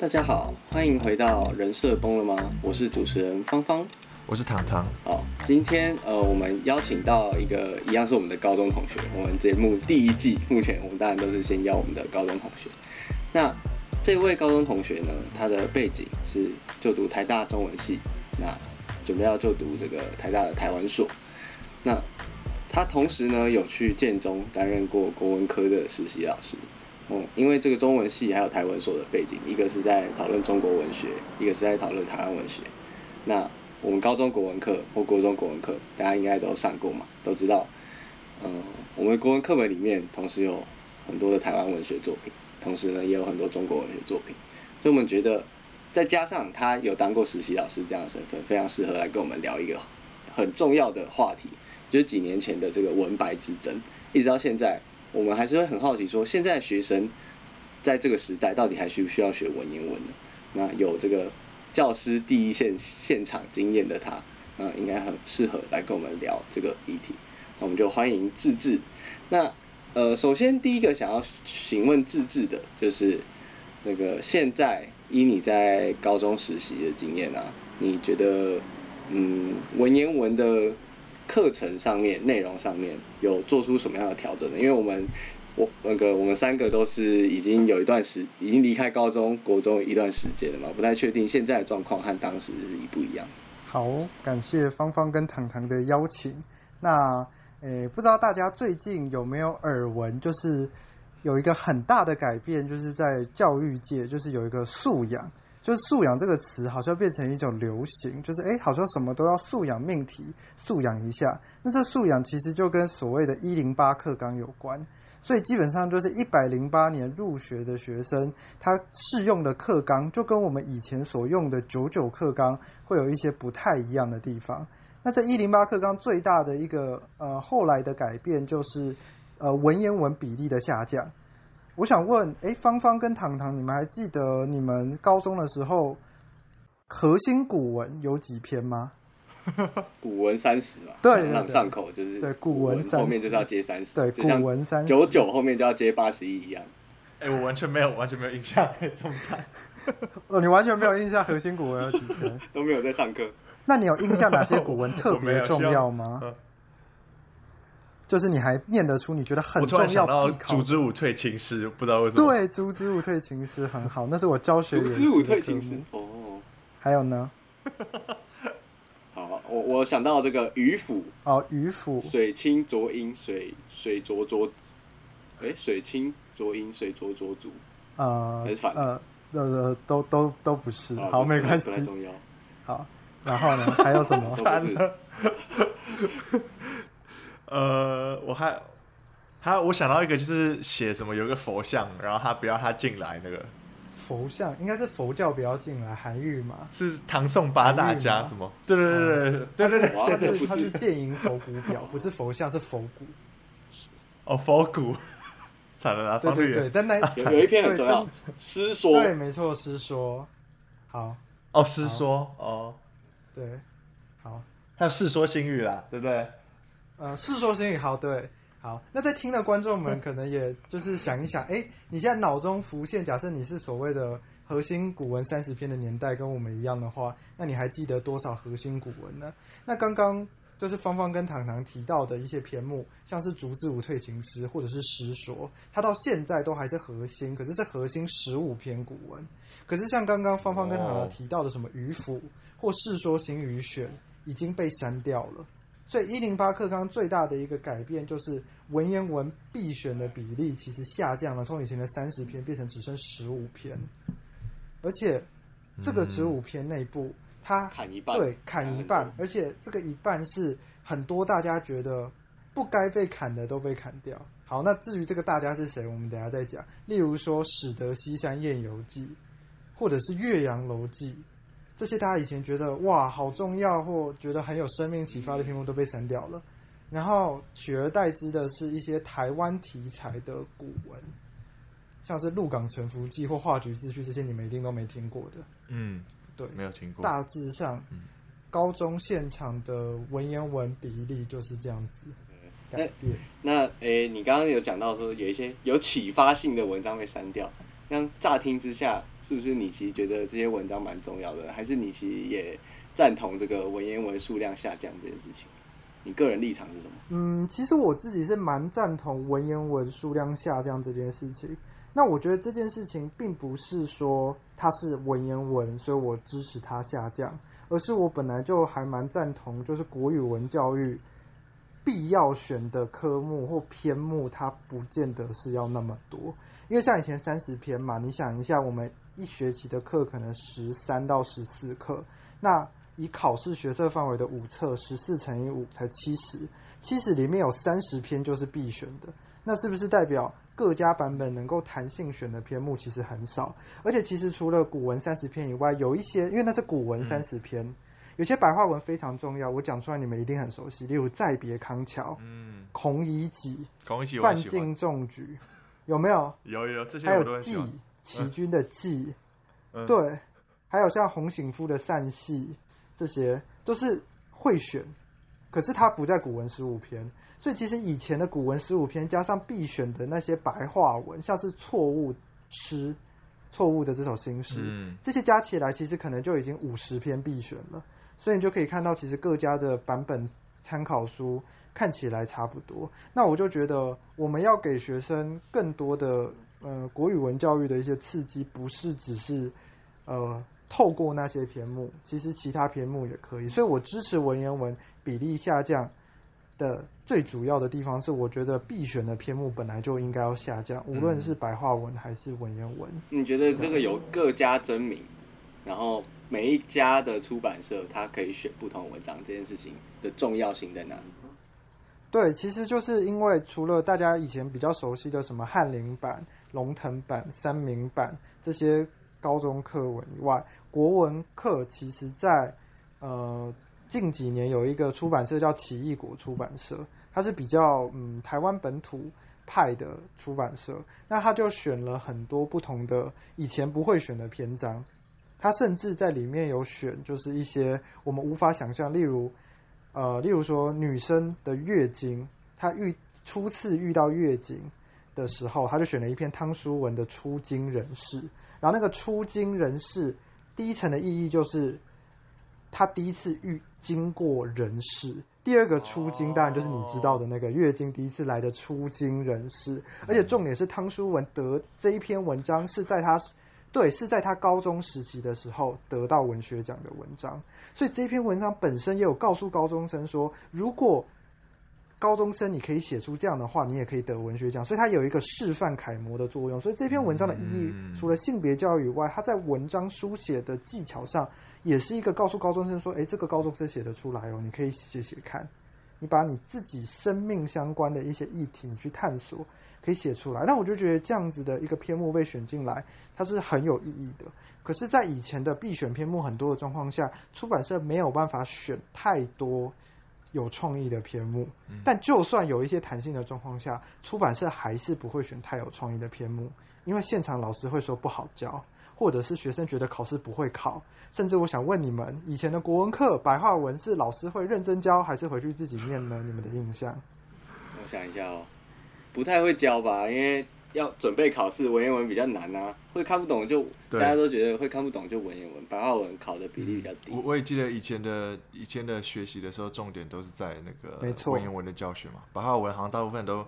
大家好，欢迎回到人设崩了吗？我是主持人芳芳，我是糖糖。好，今天呃，我们邀请到一个一样是我们的高中同学。我们节目第一季目前我们当然都是先邀我们的高中同学。那这位高中同学呢，他的背景是就读台大中文系，那准备要就读这个台大的台湾所。那他同时呢，有去建中担任过国文科的实习老师。嗯，因为这个中文系还有台文所的背景，一个是在讨论中国文学，一个是在讨论台湾文学。那我们高中国文课或国中国文课，大家应该都上过嘛，都知道。嗯，我们国文课本里面同时有很多的台湾文学作品，同时呢也有很多中国文学作品。所以我们觉得，再加上他有当过实习老师这样的身份，非常适合来跟我们聊一个很重要的话题，就是几年前的这个文白之争，一直到现在。我们还是会很好奇，说现在学生在这个时代到底还需不需要学文言文呢？那有这个教师第一线现场经验的他，那应该很适合来跟我们聊这个议题。那我们就欢迎志志。那呃，首先第一个想要询问志志的就是，那个现在依你在高中实习的经验啊，你觉得嗯文言文的课程上面、内容上面有做出什么样的调整呢？因为我们我那个我们三个都是已经有一段时已经离开高中国中一段时间了嘛，不太确定现在的状况和当时一不一样。好，感谢芳芳跟糖糖的邀请。那诶，不知道大家最近有没有耳闻，就是有一个很大的改变，就是在教育界，就是有一个素养。就是素养这个词，好像变成一种流行，就是哎，好像什么都要素养命题，素养一下。那这素养其实就跟所谓的“一零八课纲”有关，所以基本上就是一百零八年入学的学生，他适用的课纲就跟我们以前所用的九九课纲会有一些不太一样的地方。那这一零八课纲最大的一个呃后来的改变，就是呃文言文比例的下降。我想问，哎，芳芳跟糖糖，你们还记得你们高中的时候核心古文有几篇吗？古文三十嘛，对，对，朗上口就是对古文三十，后面就是要接三十，对，古文三十，九九后面就要接八十一一样。哎，我完全没有，完全没有印象，哎，怎么办？哦，你完全没有印象核心古文有几篇？都没有在上课。那你有印象哪些古文特别重要吗？就是你还念得出，你觉得很重要。我突然想到“烛之舞退情诗”，不知道为什么。对，“竹之舞退情诗”很好，那是我教学。竹之舞退情诗哦。还有呢？好，我我想到这个渔父哦，渔父。水清浊音，水水浊浊，哎，水清浊音，水浊浊浊。呃，还是反呃呃，都都都不是。好，没关系。不太重要。好，然后呢？还有什么？惨了。呃，我还还我想到一个，就是写什么有个佛像，然后他不要他进来那个佛像，应该是佛教不要进来，韩愈嘛？是唐宋八大家什么？对对对对对对对对，是他是剑迎佛骨表，不是佛像，是佛骨。哦，佛骨，惨了啦！对对对，但那有有一篇很重要，《师说》对，没错，《师说》好哦，《师说》哦，对，好，还有《世说新语》啦，对不对？呃，世说新语好，对，好。那在听的观众们 可能也就是想一想，哎，你现在脑中浮现，假设你是所谓的核心古文三十篇的年代跟我们一样的话，那你还记得多少核心古文呢？那刚刚就是芳芳跟糖糖提到的一些篇目，像是《竹之舞退秦师》或者是《诗说》，它到现在都还是核心，可是是核心十五篇古文。可是像刚刚芳芳跟糖糖提到的什么《渔父》或《世说新语选》，已经被删掉了。所以一零八课纲最大的一个改变就是文言文必选的比例其实下降了，从以前的三十篇变成只剩十五篇，而且这个十五篇内部它砍一半，对，砍一半，而且这个一半是很多大家觉得不该被砍的都被砍掉。好，那至于这个大家是谁，我们等下再讲。例如说《始得西山宴游记》，或者是《岳阳楼记》。这些大家以前觉得哇好重要或觉得很有生命启发的篇目都被删掉了，然后取而代之的是一些台湾题材的古文，像是《鹿港沉浮记》或《画菊自序》这些，你们一定都没听过的。嗯，对，没有听过。大致上，高中现场的文言文比例就是这样子改变。那诶，你刚刚有讲到说有一些有启发性的文章被删掉，那乍听之下，是不是你其实觉得这些文章蛮重要的？还是你其实也赞同这个文言文数量下降这件事情？你个人立场是什么？嗯，其实我自己是蛮赞同文言文数量下降这件事情。那我觉得这件事情并不是说它是文言文，所以我支持它下降，而是我本来就还蛮赞同，就是国语文教育必要选的科目或篇目，它不见得是要那么多。因为像以前三十篇嘛，你想一下，我们一学期的课可能十三到十四课，那。以考试学测范围的五册，十四乘以五才七十，七十里面有三十篇就是必选的，那是不是代表各家版本能够弹性选的篇目其实很少？而且其实除了古文三十篇以外，有一些因为那是古文三十篇，嗯、有些白话文非常重要，我讲出来你们一定很熟悉，例如《再别康桥》、嗯，《孔乙己》、《范进中举》，有没有？有有这些还有《季》，齐军的《季》，嗯，对，还有像洪醒夫的《散戏》。这些都是会选，可是它不在古文十五篇，所以其实以前的古文十五篇加上必选的那些白话文，像是错误诗、错误的这首新诗，嗯、这些加起来其实可能就已经五十篇必选了。所以你就可以看到，其实各家的版本参考书看起来差不多。那我就觉得，我们要给学生更多的呃国语文教育的一些刺激，不是只是呃。透过那些篇目，其实其他篇目也可以，所以我支持文言文比例下降的最主要的地方是，我觉得必选的篇目本来就应该要下降，无论是白话文还是文言文。你觉得这个有各家争鸣，然后每一家的出版社它可以选不同文章这件事情的重要性在哪里？对，其实就是因为除了大家以前比较熟悉的什么翰林版、龙腾版、三民版这些。高中课文以外，国文课其实在呃近几年有一个出版社叫奇异果出版社，它是比较嗯台湾本土派的出版社。那他就选了很多不同的以前不会选的篇章，他甚至在里面有选，就是一些我们无法想象，例如呃例如说女生的月经，她遇初次遇到月经的时候，她就选了一篇汤书文的初经人事。然后那个初经人事，第一层的意义就是他第一次遇经过人事。第二个初经当然就是你知道的那个月经第一次来的初经人事。而且重点是汤书文得这一篇文章是在他对是在他高中时期的时候得到文学奖的文章，所以这篇文章本身也有告诉高中生说，如果高中生，你可以写出这样的话，你也可以得文学奖，所以它有一个示范楷模的作用。所以这篇文章的意义，除了性别教育以外，它在文章书写的技巧上，也是一个告诉高中生说：“诶，这个高中生写得出来哦，你可以写写看。你把你自己生命相关的一些议题，你去探索，可以写出来。”那我就觉得这样子的一个篇目被选进来，它是很有意义的。可是，在以前的必选篇目很多的状况下，出版社没有办法选太多。有创意的篇目，但就算有一些弹性的状况下，出版社还是不会选太有创意的篇目，因为现场老师会说不好教，或者是学生觉得考试不会考，甚至我想问你们，以前的国文课白话文是老师会认真教，还是回去自己念呢？你们的印象？我想一下哦，不太会教吧，因为。要准备考试，文言文比较难啊，会看不懂就大家都觉得会看不懂就文言文，白话文考的比例比较低。我我也记得以前的以前的学习的时候，重点都是在那个文言文的教学嘛，白话文好像大部分都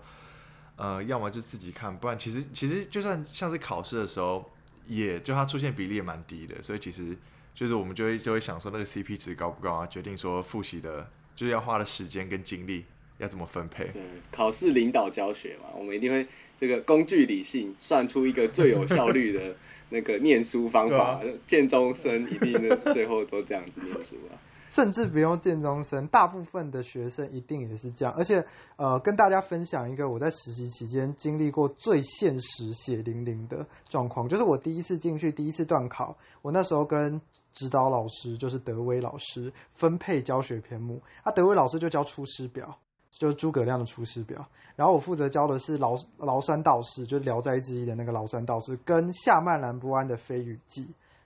呃，要么就自己看，不然其实其实就算像是考试的时候，也就它出现比例也蛮低的，所以其实就是我们就会就会想说那个 CP 值高不高啊，决定说复习的就是要花的时间跟精力要怎么分配。对，考试领导教学嘛，我们一定会。这个工具理性算出一个最有效率的那个念书方法，建中生一定的最后都这样子念书啊。甚至不用建中生，大部分的学生一定也是这样。而且，呃，跟大家分享一个我在实习期间经历过最现实血淋淋的状况，就是我第一次进去，第一次断考，我那时候跟指导老师就是德威老师分配教学篇目，啊，德威老师就教《出师表》。就是诸葛亮的《出师表》，然后我负责教的是崂崂山道士，就是《聊斋志异》的那个崂山道士，跟夏曼兰波安的《飞羽记》。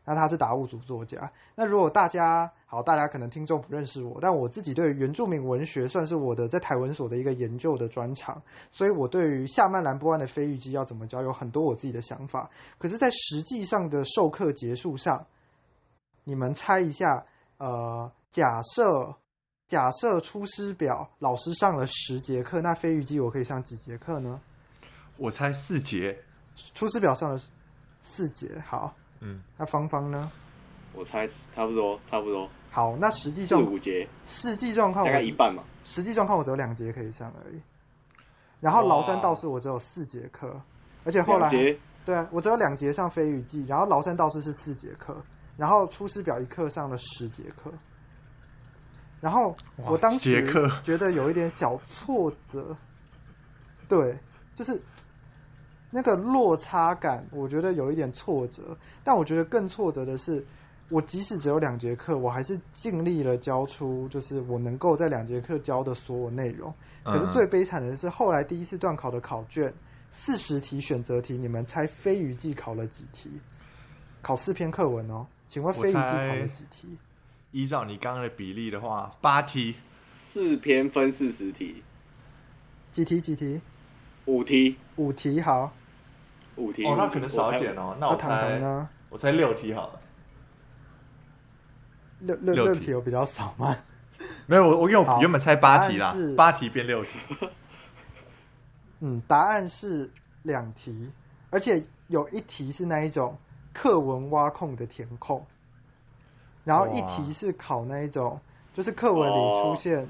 那他是达悟族作家。那如果大家好，大家可能听众不认识我，但我自己对原住民文学算是我的在台文所的一个研究的专长，所以我对于夏曼兰波安的飞鱼姬要怎么教，有很多我自己的想法。可是，在实际上的授课结束上，你们猜一下，呃，假设假设出师表老师上了十节课，那飞鱼姬我可以上几节课呢？我猜四节。出师表上了四节，好，嗯，那芳芳呢？我猜差不多，差不多。好，那实际状况，四五节，实际状况大概一半嘛。实际状况我只有两节可以上而已。然后崂山道士我只有四节课，而且后来对啊，我只有两节上飞鱼记，然后崂山道士是四节课，然后出师表一课上了十节课。然后我当时觉得有一点小挫折，对，就是。那个落差感，我觉得有一点挫折。但我觉得更挫折的是，我即使只有两节课，我还是尽力了教出，就是我能够在两节课教的所有内容。可是最悲惨的是，后来第一次段考的考卷四十题选择题，你们猜飞鱼季考了几题？考四篇课文哦，请问飞鱼季考了几题？依照你刚刚的比例的话，八题，四篇分四十题，几题？几题？五题，五题好，五题哦，那可能少一点哦。那我猜，我猜六题好了。六六六题有比较少吗？没有，我我因为我原本猜八题啦，八题变六题。嗯，答案是两题，而且有一题是那一种课文挖空的填空，然后一题是考那一种，就是课文里出现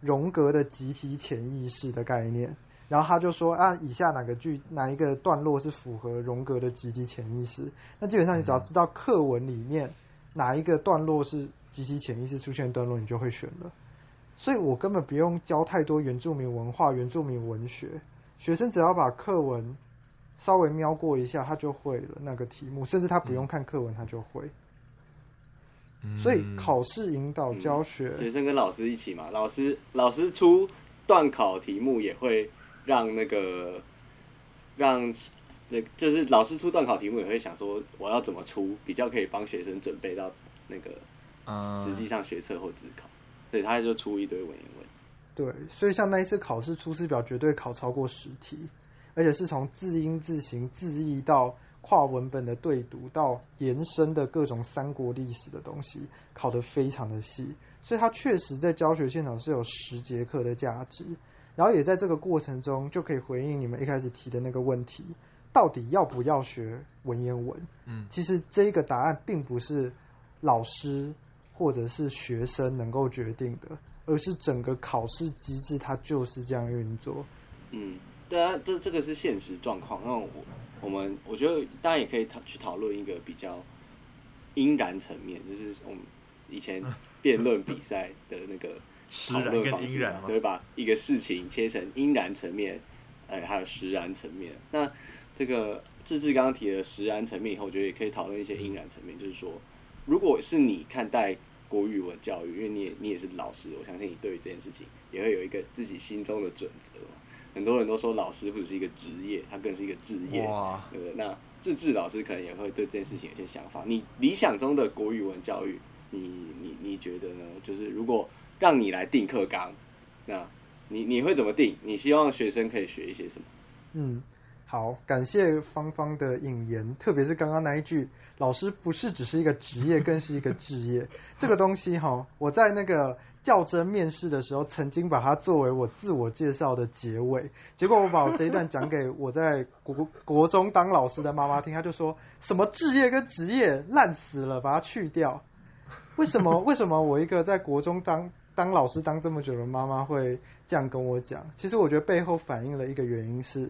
荣格的集体潜意识的概念。然后他就说啊，以下哪个句哪一个段落是符合荣格的集体潜意识？那基本上你只要知道课文里面哪一个段落是集体潜意识出现的段落，你就会选了。所以我根本不用教太多原住民文化、原住民文学，学生只要把课文稍微瞄过一下，他就会了那个题目，甚至他不用看课文，他就会。所以考试引导教学，嗯，学生跟老师一起嘛，老师老师出段考题目也会。让那个，让那就是老师出段考题目也会想说，我要怎么出比较可以帮学生准备到那个实际上学测或自考，所以他就出一堆文言文。对，所以像那一次考试出师表绝对考超过十题，而且是从字音字形字义到跨文本的对读到延伸的各种三国历史的东西，考得非常的细，所以它确实在教学现场是有十节课的价值。然后也在这个过程中，就可以回应你们一开始提的那个问题：到底要不要学文言文？嗯，其实这个答案并不是老师或者是学生能够决定的，而是整个考试机制它就是这样运作。嗯，对啊，这这个是现实状况。那我我们我觉得当然也可以讨去讨论一个比较阴然层面，就是我们以前辩论 比赛的那个。讨论方式嘛，对，把一个事情切成阴然层面，哎，还有实然层面。那这个志志刚刚提的实然层面以后，我觉得也可以讨论一些阴然层面，就是说，如果是你看待国语文教育，因为你也你也是老师，我相信你对于这件事情也会有一个自己心中的准则。很多人都说老师不只是一个职业，他更是一个职业，哇对不对？那志志老师可能也会对这件事情有些想法。你理想中的国语文教育，你你你觉得呢？就是如果让你来定课纲，那你你会怎么定？你希望学生可以学一些什么？嗯，好，感谢芳芳的引言，特别是刚刚那一句，老师不是只是一个职业，更是一个职业。这个东西哈，我在那个较真面试的时候，曾经把它作为我自我介绍的结尾，结果我把我这一段讲给我在国国中当老师的妈妈听，她就说什么志业跟职业烂死了，把它去掉。为什么？为什么我一个在国中当当老师当这么久的妈妈会这样跟我讲，其实我觉得背后反映了一个原因是，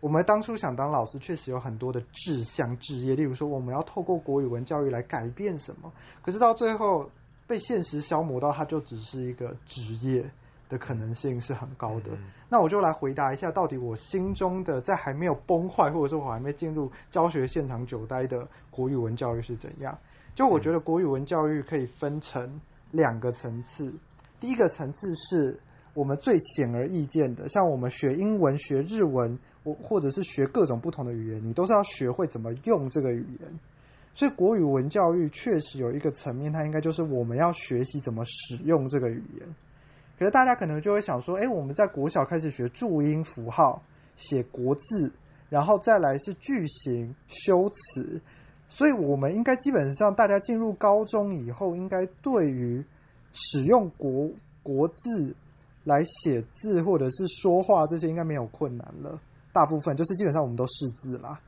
我们当初想当老师，确实有很多的志向、志业，例如说我们要透过国语文教育来改变什么，可是到最后被现实消磨到，它就只是一个职业的可能性是很高的。嗯、那我就来回答一下，到底我心中的在还没有崩坏，或者说我还没进入教学现场久待的国语文教育是怎样？就我觉得国语文教育可以分成两个层次。第一个层次是我们最显而易见的，像我们学英文、学日文，我或者是学各种不同的语言，你都是要学会怎么用这个语言。所以国语文教育确实有一个层面，它应该就是我们要学习怎么使用这个语言。可是大家可能就会想说，哎，我们在国小开始学注音符号、写国字，然后再来是句型、修辞，所以我们应该基本上大家进入高中以后，应该对于使用国国字来写字或者是说话这些，应该没有困难了。大部分就是基本上我们都识字啦，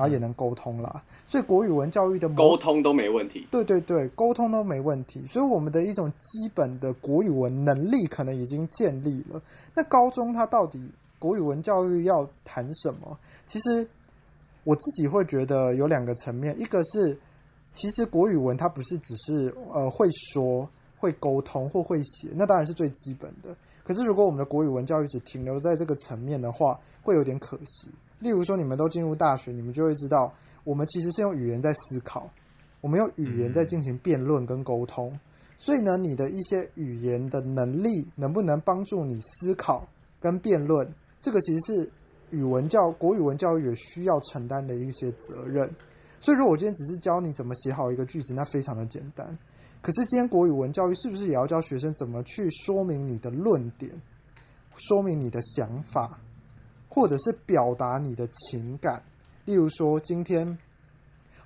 然后也能沟通啦，所以国语文教育的沟通都没问题。对对对，沟通都没问题，所以我们的一种基本的国语文能力可能已经建立了。那高中它到底国语文教育要谈什么？其实我自己会觉得有两个层面，一个是其实国语文它不是只是呃会说。会沟通或会写，那当然是最基本的。可是，如果我们的国语文教育只停留在这个层面的话，会有点可惜。例如说，你们都进入大学，你们就会知道，我们其实是用语言在思考，我们用语言在进行辩论跟沟通。所以呢，你的一些语言的能力能不能帮助你思考跟辩论，这个其实是语文教国语文教育也需要承担的一些责任。所以，如果我今天只是教你怎么写好一个句子，那非常的简单。可是，今天国语文教育是不是也要教学生怎么去说明你的论点，说明你的想法，或者是表达你的情感？例如说，今天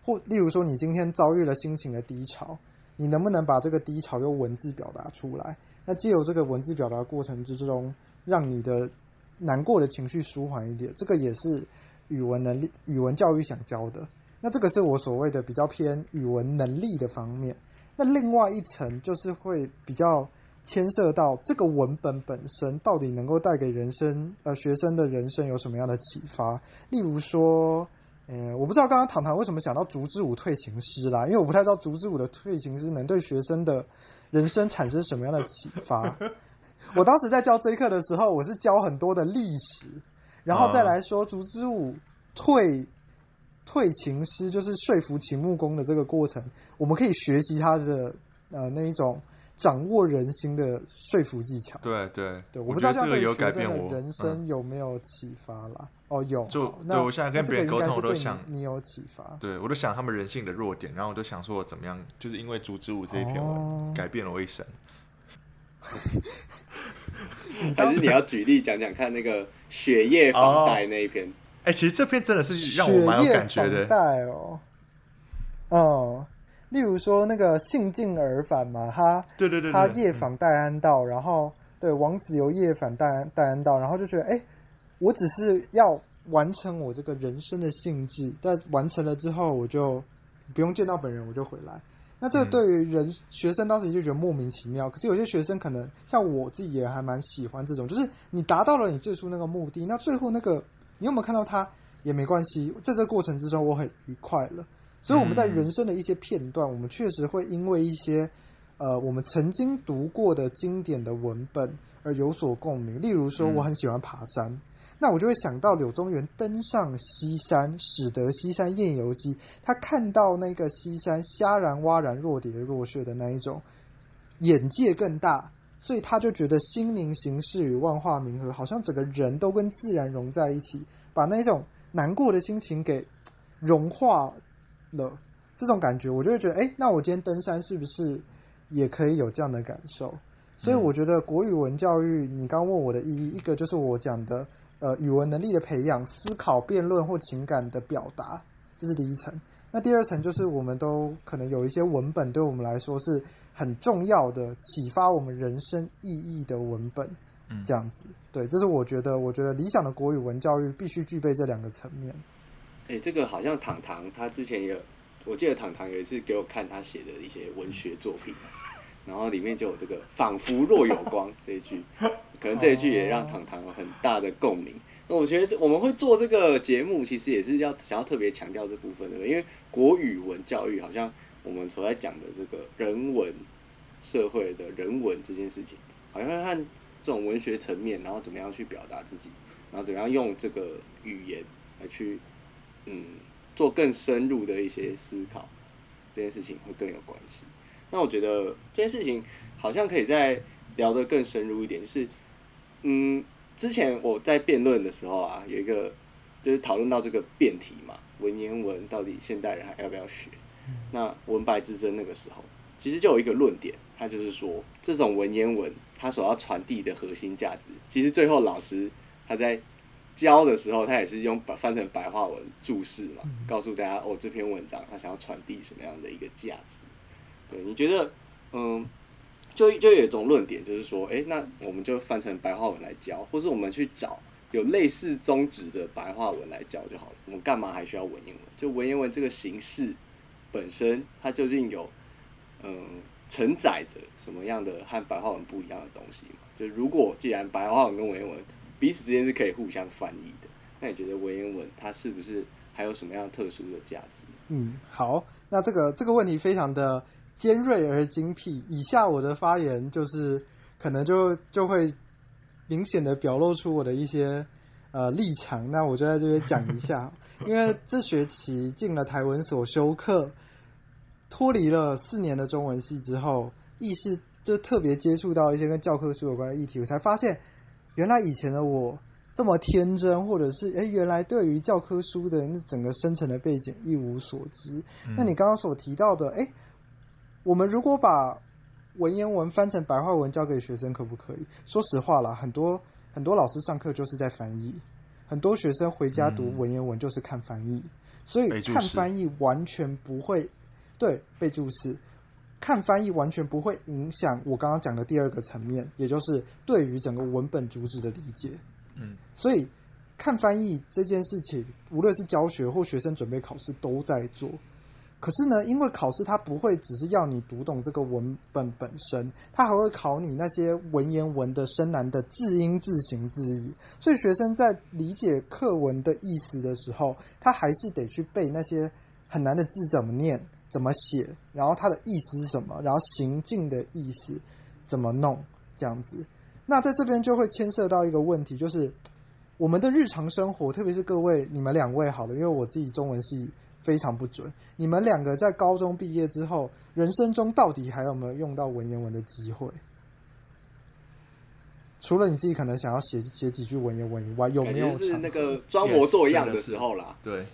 或例如说，你今天遭遇了心情的低潮，你能不能把这个低潮用文字表达出来？那借由这个文字表达过程之中，让你的难过的情绪舒缓一点，这个也是语文能力、语文教育想教的。那这个是我所谓的比较偏语文能力的方面。那另外一层就是会比较牵涉到这个文本本身到底能够带给人生呃学生的人生有什么样的启发？例如说，呃，我不知道刚刚糖糖为什么想到竹之舞退情诗啦，因为我不太知道竹之舞的退情诗能对学生的人生产生什么样的启发。我当时在教这一课的时候，我是教很多的历史，然后再来说竹之舞退。退情诗就是说服秦穆公的这个过程，我们可以学习他的呃那一种掌握人心的说服技巧。对对对，我不知道这样对学生的人生有没有启发啦？嗯、哦，有。就那对我现在跟别人沟通，我都想你有启发。对，我都想他们人性的弱点，然后我都想说我怎么样，就是因为竹之舞这一篇文、哦、改变了我一生。还是你要举例讲讲看那个血液房贷那一篇？哦哎、欸，其实这篇真的是让我蛮有感觉的。带哦，哦，例如说那个兴尽而返嘛，他对对对，他夜访戴安道，然后对王子由夜访戴安戴安道，然后就觉得，哎、欸，我只是要完成我这个人生的兴致，但完成了之后，我就不用见到本人，我就回来。那这个对于人、嗯、学生当时就觉得莫名其妙，可是有些学生可能像我自己也还蛮喜欢这种，就是你达到了你最初那个目的，那最后那个。你有没有看到他也没关系，在这个过程之中我很愉快了。所以我们在人生的一些片段，我们确实会因为一些呃我们曾经读过的经典的文本而有所共鸣。例如说，我很喜欢爬山，那我就会想到柳宗元登上西山，使得西山宴游记，他看到那个西山虾然蛙然若蝶若穴的那一种眼界更大。所以他就觉得心灵形式与万化冥合，好像整个人都跟自然融在一起，把那种难过的心情给融化了。这种感觉，我就会觉得，哎，那我今天登山是不是也可以有这样的感受？所以我觉得国语文教育，你刚问我的意义，一个就是我讲的，呃，语文能力的培养、思考、辩论或情感的表达，这是第一层。那第二层就是，我们都可能有一些文本，对我们来说是。很重要的启发我们人生意义的文本，这样子，对，这是我觉得，我觉得理想的国语文教育必须具备这两个层面。哎、欸，这个好像糖糖他之前有，我记得糖糖有一次给我看他写的一些文学作品，然后里面就有这个“仿佛若有光”这一句，可能这一句也让糖糖有很大的共鸣。那我觉得我们会做这个节目，其实也是要想要特别强调这部分的，因为国语文教育好像。我们所在讲的这个人文社会的人文这件事情，好像看这种文学层面，然后怎么样去表达自己，然后怎么样用这个语言来去嗯做更深入的一些思考，这件事情会更有关系。那我觉得这件事情好像可以再聊得更深入一点，就是嗯，之前我在辩论的时候啊，有一个就是讨论到这个辩题嘛，文言文到底现代人还要不要学？那文白之争那个时候，其实就有一个论点，他就是说，这种文言文它所要传递的核心价值，其实最后老师他在教的时候，他也是用把翻成白话文注释嘛，告诉大家哦，这篇文章他想要传递什么样的一个价值。对，你觉得，嗯，就就有一种论点，就是说，哎，那我们就翻成白话文来教，或是我们去找有类似宗旨的白话文来教就好了。我们干嘛还需要文言文？就文言文这个形式本身，它究竟有，嗯，承载着什么样的和白话文不一样的东西嘛？就如果既然白话文跟文言文彼此之间是可以互相翻译的，那你觉得文言文它是不是还有什么样特殊的价值？嗯，好，那这个这个问题非常的。尖锐而精辟。以下我的发言就是可能就就会明显的表露出我的一些呃立场。那我就在这边讲一下，因为这学期进了台文所修课，脱离了四年的中文系之后，意识就特别接触到一些跟教科书有关的议题，我才发现原来以前的我这么天真，或者是哎，原来对于教科书的那整个深层的背景一无所知。嗯、那你刚刚所提到的，哎。我们如果把文言文翻成白话文教给学生，可不可以？说实话啦，很多很多老师上课就是在翻译，很多学生回家读文言文就是看翻译，嗯、所以看翻译完全不会对备注释，看翻译完全不会影响我刚刚讲的第二个层面，也就是对于整个文本主旨的理解。嗯，所以看翻译这件事情，无论是教学或学生准备考试，都在做。可是呢，因为考试它不会只是要你读懂这个文本本身，它还会考你那些文言文的深难的字音、字形、字义。所以学生在理解课文的意思的时候，他还是得去背那些很难的字怎么念、怎么写，然后它的意思是什么，然后行进的意思怎么弄，这样子。那在这边就会牵涉到一个问题，就是我们的日常生活，特别是各位你们两位好了，因为我自己中文系。非常不准。你们两个在高中毕业之后，人生中到底还有没有用到文言文的机会？除了你自己可能想要写写几句文言文以外，有没有是那个装模作样的时候啦？对，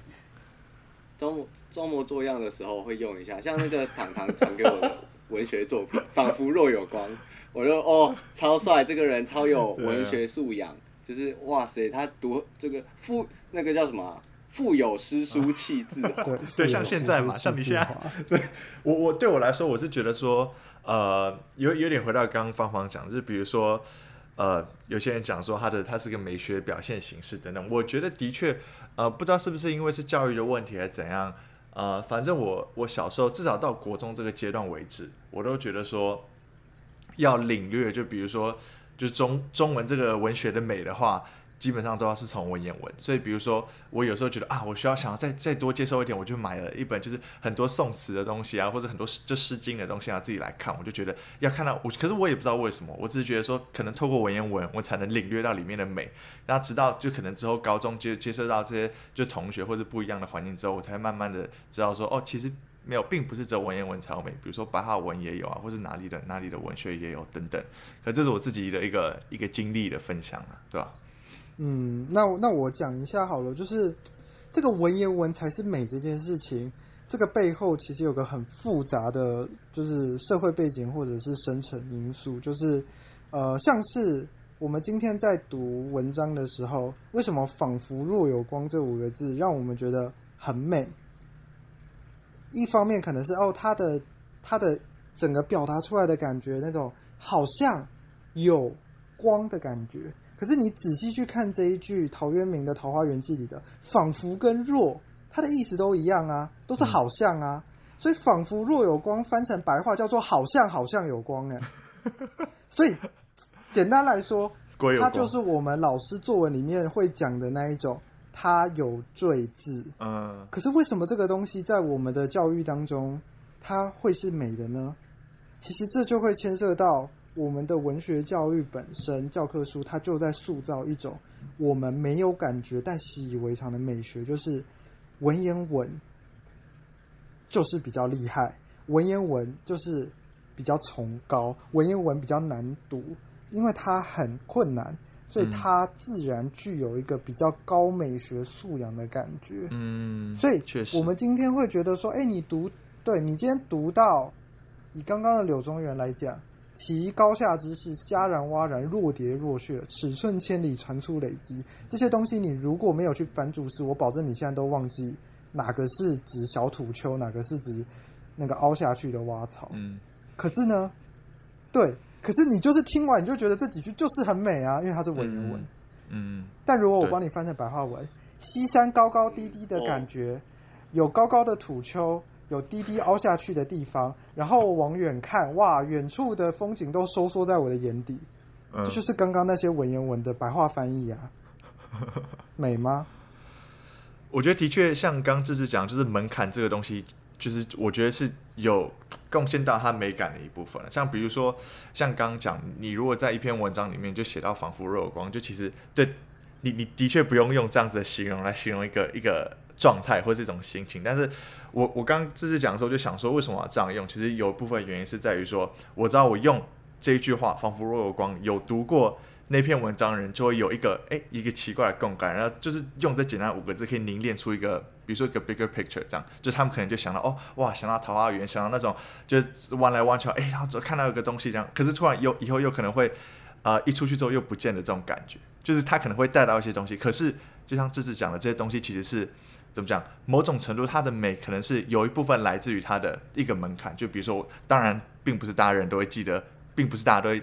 装模装模作样的时候会用一下，像那个糖糖传给我的文学作品，仿佛若有光，我就哦，超帅，这个人超有文学素养，就是哇塞，他读这个富那个叫什么啊？富有诗书气质，对对，像现在嘛，像你现在，对我我对我来说，我是觉得说，呃，有有点回到刚刚芳芳讲，就是比如说，呃，有些人讲说他的他是个美学表现形式等等，我觉得的确，呃，不知道是不是因为是教育的问题还是怎样，呃，反正我我小时候至少到国中这个阶段为止，我都觉得说要领略，就比如说，就中中文这个文学的美的话。基本上都要是从文言文，所以比如说我有时候觉得啊，我需要想要再再多接受一点，我就买了一本就是很多宋词的东西啊，或者很多就诗经的东西啊，自己来看。我就觉得要看到我，可是我也不知道为什么，我只是觉得说可能透过文言文，我才能领略到里面的美。然后直到就可能之后高中接接受到这些就同学或者不一样的环境之后，我才慢慢的知道说哦，其实没有，并不是只有文言文才有美，比如说白话文也有啊，或是哪里的哪里的文学也有等等。可这是我自己的一个一个经历的分享啊，对吧？嗯，那那我讲一下好了，就是这个文言文才是美这件事情，这个背后其实有个很复杂的，就是社会背景或者是深层因素，就是呃，像是我们今天在读文章的时候，为什么仿佛若有光这五个字让我们觉得很美？一方面可能是哦，它的它的整个表达出来的感觉，那种好像有光的感觉。可是你仔细去看这一句陶渊明的《桃花源记》里的“仿佛”跟“若”，它的意思都一样啊，都是好像啊。所以“仿佛若有光”翻成白话叫做“好像好像有光”哎。所以简单来说，它就是我们老师作文里面会讲的那一种，它有赘字。嗯。可是为什么这个东西在我们的教育当中，它会是美的呢？其实这就会牵涉到。我们的文学教育本身，教科书它就在塑造一种我们没有感觉但习以为常的美学，就是文言文就是比较厉害，文言文就是比较崇高，文言文比较难读，因为它很困难，所以它自然具有一个比较高美学素养的感觉。嗯，所以确实我们今天会觉得说，哎，你读对你今天读到，以刚刚的柳宗元来讲，其高下之势，戛然蛙然，若跌若雪，尺寸千里，传出累积。这些东西你如果没有去翻注释，我保证你现在都忘记哪个是指小土丘，哪个是指那个凹下去的洼槽。嗯，可是呢，对，可是你就是听完你就觉得这几句就是很美啊，因为它是文言文。嗯，但如果我帮你翻成白话文，西山高高低低的感觉，哦、有高高的土丘。有低低凹下去的地方，然后往远看，哇，远处的风景都收缩在我的眼底，嗯、这就是刚刚那些文言文的白话翻译啊，美吗？我觉得的确像刚志志讲，就是门槛这个东西，就是我觉得是有贡献到它美感的一部分。像比如说，像刚刚讲，你如果在一篇文章里面就写到仿佛若有光，就其实对你，你的确不用用这样子的形容来形容一个一个状态或是这种心情，但是。我我刚这次讲的时候就想说，为什么要这样用？其实有一部分原因是在于说，我知道我用这一句话“仿佛若有光”，有读过那篇文章的人就会有一个哎一个奇怪的共感，然后就是用这简单五个字可以凝练出一个，比如说一个 bigger picture，这样，就他们可能就想到哦哇，想到桃花源，想到那种就是弯来弯去，哎，然后就看到一个东西这样，可是突然又以后又可能会啊、呃、一出去之后又不见的这种感觉，就是他可能会带到一些东西，可是就像智智讲的，这些东西其实是。怎么讲？某种程度，它的美可能是有一部分来自于它的一个门槛。就比如说，当然，并不是大家人都会记得，并不是大家都会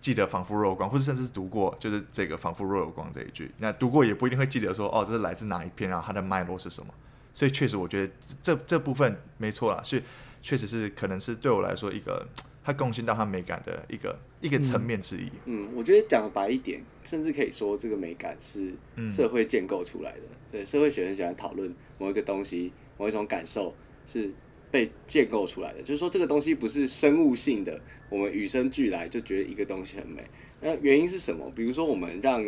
记得“仿佛若有光”，或者甚至是读过就是这个“仿佛若有光”这一句。那读过也不一定会记得说，哦，这是来自哪一篇，然后它的脉络是什么。所以，确实，我觉得这这部分没错啦，是确实是可能是对我来说一个。它贡献到它美感的一个一个层面之一。嗯，我觉得讲白一点，甚至可以说这个美感是社会建构出来的。对，社会学很喜欢讨论某一个东西、某一种感受是被建构出来的。就是说，这个东西不是生物性的，我们与生俱来就觉得一个东西很美。那原因是什么？比如说，我们让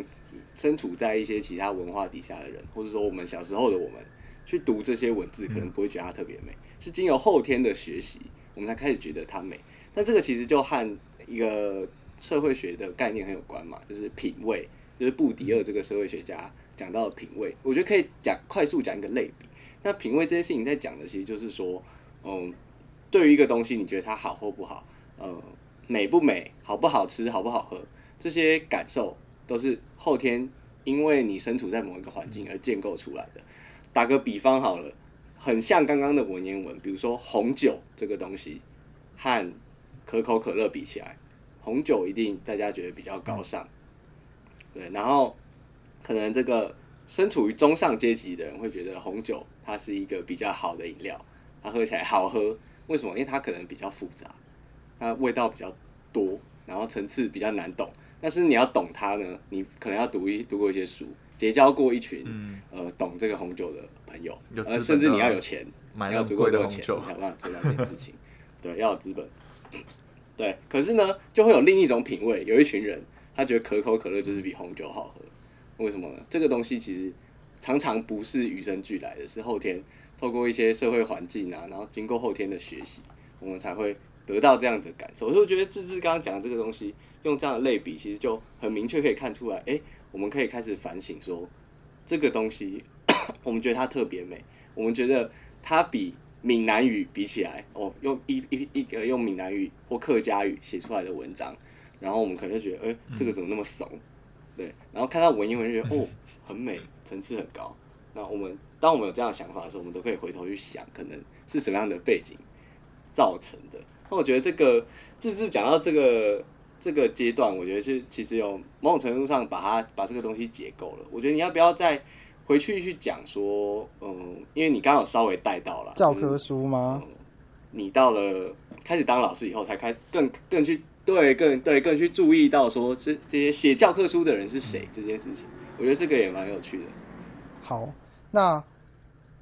身处在一些其他文化底下的人，或者说我们小时候的我们去读这些文字，可能不会觉得它特别美，是经由后天的学习，我们才开始觉得它美。那这个其实就和一个社会学的概念很有关嘛，就是品味，就是布迪厄这个社会学家讲到的品味，我觉得可以讲快速讲一个类比。那品味这件事情在讲的其实就是说，嗯，对于一个东西，你觉得它好或不好，嗯，美不美，好不好吃，好不好喝，这些感受都是后天因为你身处在某一个环境而建构出来的。打个比方好了，很像刚刚的文言文，比如说红酒这个东西和可口可乐比起来，红酒一定大家觉得比较高尚，对。然后可能这个身处于中上阶级的人会觉得红酒它是一个比较好的饮料，它喝起来好喝。为什么？因为它可能比较复杂，它味道比较多，然后层次比较难懂。但是你要懂它呢，你可能要读一读过一些书，结交过一群、嗯、呃懂这个红酒的朋友，呃，甚至你要有钱，买要足够多钱，想办法做到这件事情。对，要有资本。对，可是呢，就会有另一种品味，有一群人他觉得可口可乐就是比红酒好喝，为什么呢？这个东西其实常常不是与生俱来的，是后天透过一些社会环境啊，然后经过后天的学习，我们才会得到这样子的感受。所以我觉得志志刚刚讲的这个东西，用这样的类比，其实就很明确可以看出来，哎，我们可以开始反省说，这个东西我们觉得它特别美，我们觉得它比。闽南语比起来，哦，用一一一个用闽南语或客家语写出来的文章，然后我们可能就觉得，哎、欸，这个怎么那么怂？对，然后看到文言文就觉得，哦，很美，层次很高。那我们当我们有这样的想法的时候，我们都可以回头去想，可能是什么样的背景造成的。那我觉得这个志志讲到这个这个阶段，我觉得就其实有某种程度上把它把这个东西解构了。我觉得你要不要再？回去去讲说，嗯，因为你刚刚有稍微带到了教科书吗？嗯，你到了开始当老师以后，才开更更去对更对更去注意到说这这些写教科书的人是谁这件事情，我觉得这个也蛮有趣的。好，那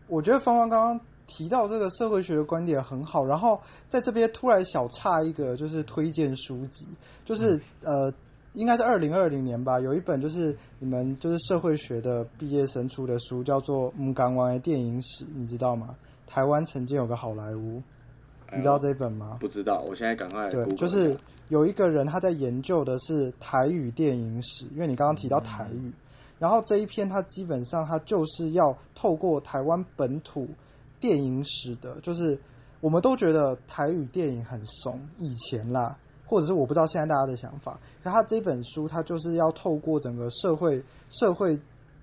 我觉得芳芳刚刚提到这个社会学的观点很好，然后在这边突然小差一个，就是推荐书籍，就是、嗯、呃。应该是二零二零年吧，有一本就是你们就是社会学的毕业生出的书，叫做《木港湾的电影史》，你知道吗？台湾曾经有个好莱坞，你知道这本吗？不知道，我现在赶快来。对，就是有一个人他在研究的是台语电影史，因为你刚刚提到台语，嗯、然后这一篇他基本上他就是要透过台湾本土电影史的，就是。我们都觉得台语电影很怂，以前啦，或者是我不知道现在大家的想法。可他这本书，他就是要透过整个社会社会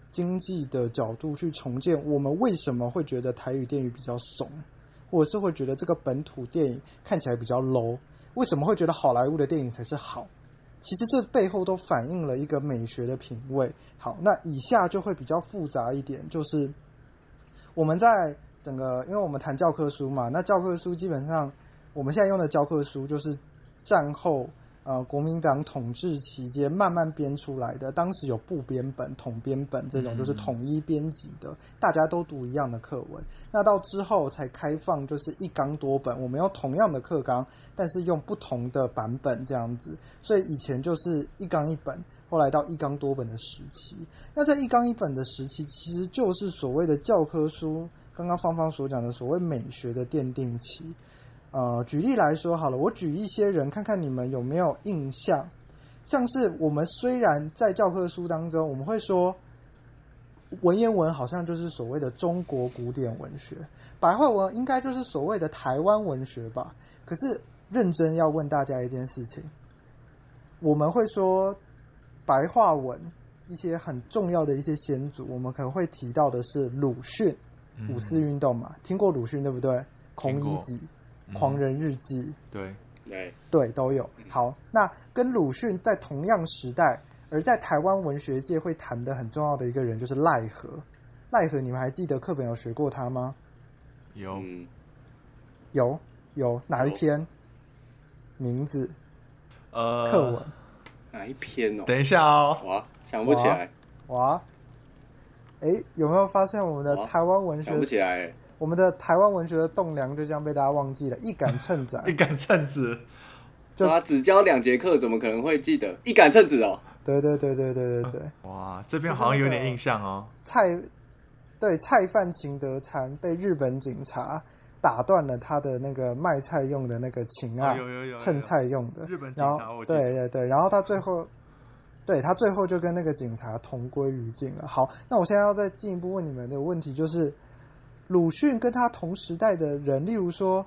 经济的角度去重建我们为什么会觉得台语电影比较怂，或者是会觉得这个本土电影看起来比较 low，为什么会觉得好莱坞的电影才是好？其实这背后都反映了一个美学的品味。好，那以下就会比较复杂一点，就是我们在整个，因为我们谈教科书嘛，那教科书基本上我们现在用的教科书就是战后呃国民党统治期间慢慢编出来的，当时有部编本、统编本这种，就是统一编辑的，大家都读一样的课文。那到之后才开放，就是一纲多本，我们用同样的课纲，但是用不同的版本这样子。所以以前就是一纲一本。后来到一纲多本的时期，那在一纲一本的时期，其实就是所谓的教科书。刚刚芳芳所讲的所谓美学的奠定期。呃，举例来说好了，我举一些人，看看你们有没有印象。像是我们虽然在教科书当中，我们会说文言文好像就是所谓的中国古典文学，白话文应该就是所谓的台湾文学吧。可是认真要问大家一件事情，我们会说。白话文一些很重要的一些先祖，我们可能会提到的是鲁迅五四运动嘛，听过鲁迅对不对？《孔乙己》《狂人日记》对对对都有。好，那跟鲁迅在同样时代，而在台湾文学界会谈的很重要的一个人就是赖和。赖和，你们还记得课本有学过他吗？有有有哪一篇名字？呃，课文。哪一篇哦？等一下哦，哇，想不起来。哇，哎，有没有发现我们的台湾文学想不起来？我们的台湾文学的栋梁就这样被大家忘记了。一杆秤仔，一杆秤子，就他只教两节课，怎么可能会记得一杆秤子哦？对对对对对对对。哇，这边好像有点印象哦。菜，对，菜贩秦德参被日本警察。打断了他的那个卖菜用的那个琴啊，有有有称菜用的。日本警察，对对对，然后他最后，对他最后就跟那个警察同归于尽了。好，那我现在要再进一步问你们的问题，就是鲁迅跟他同时代的人，例如说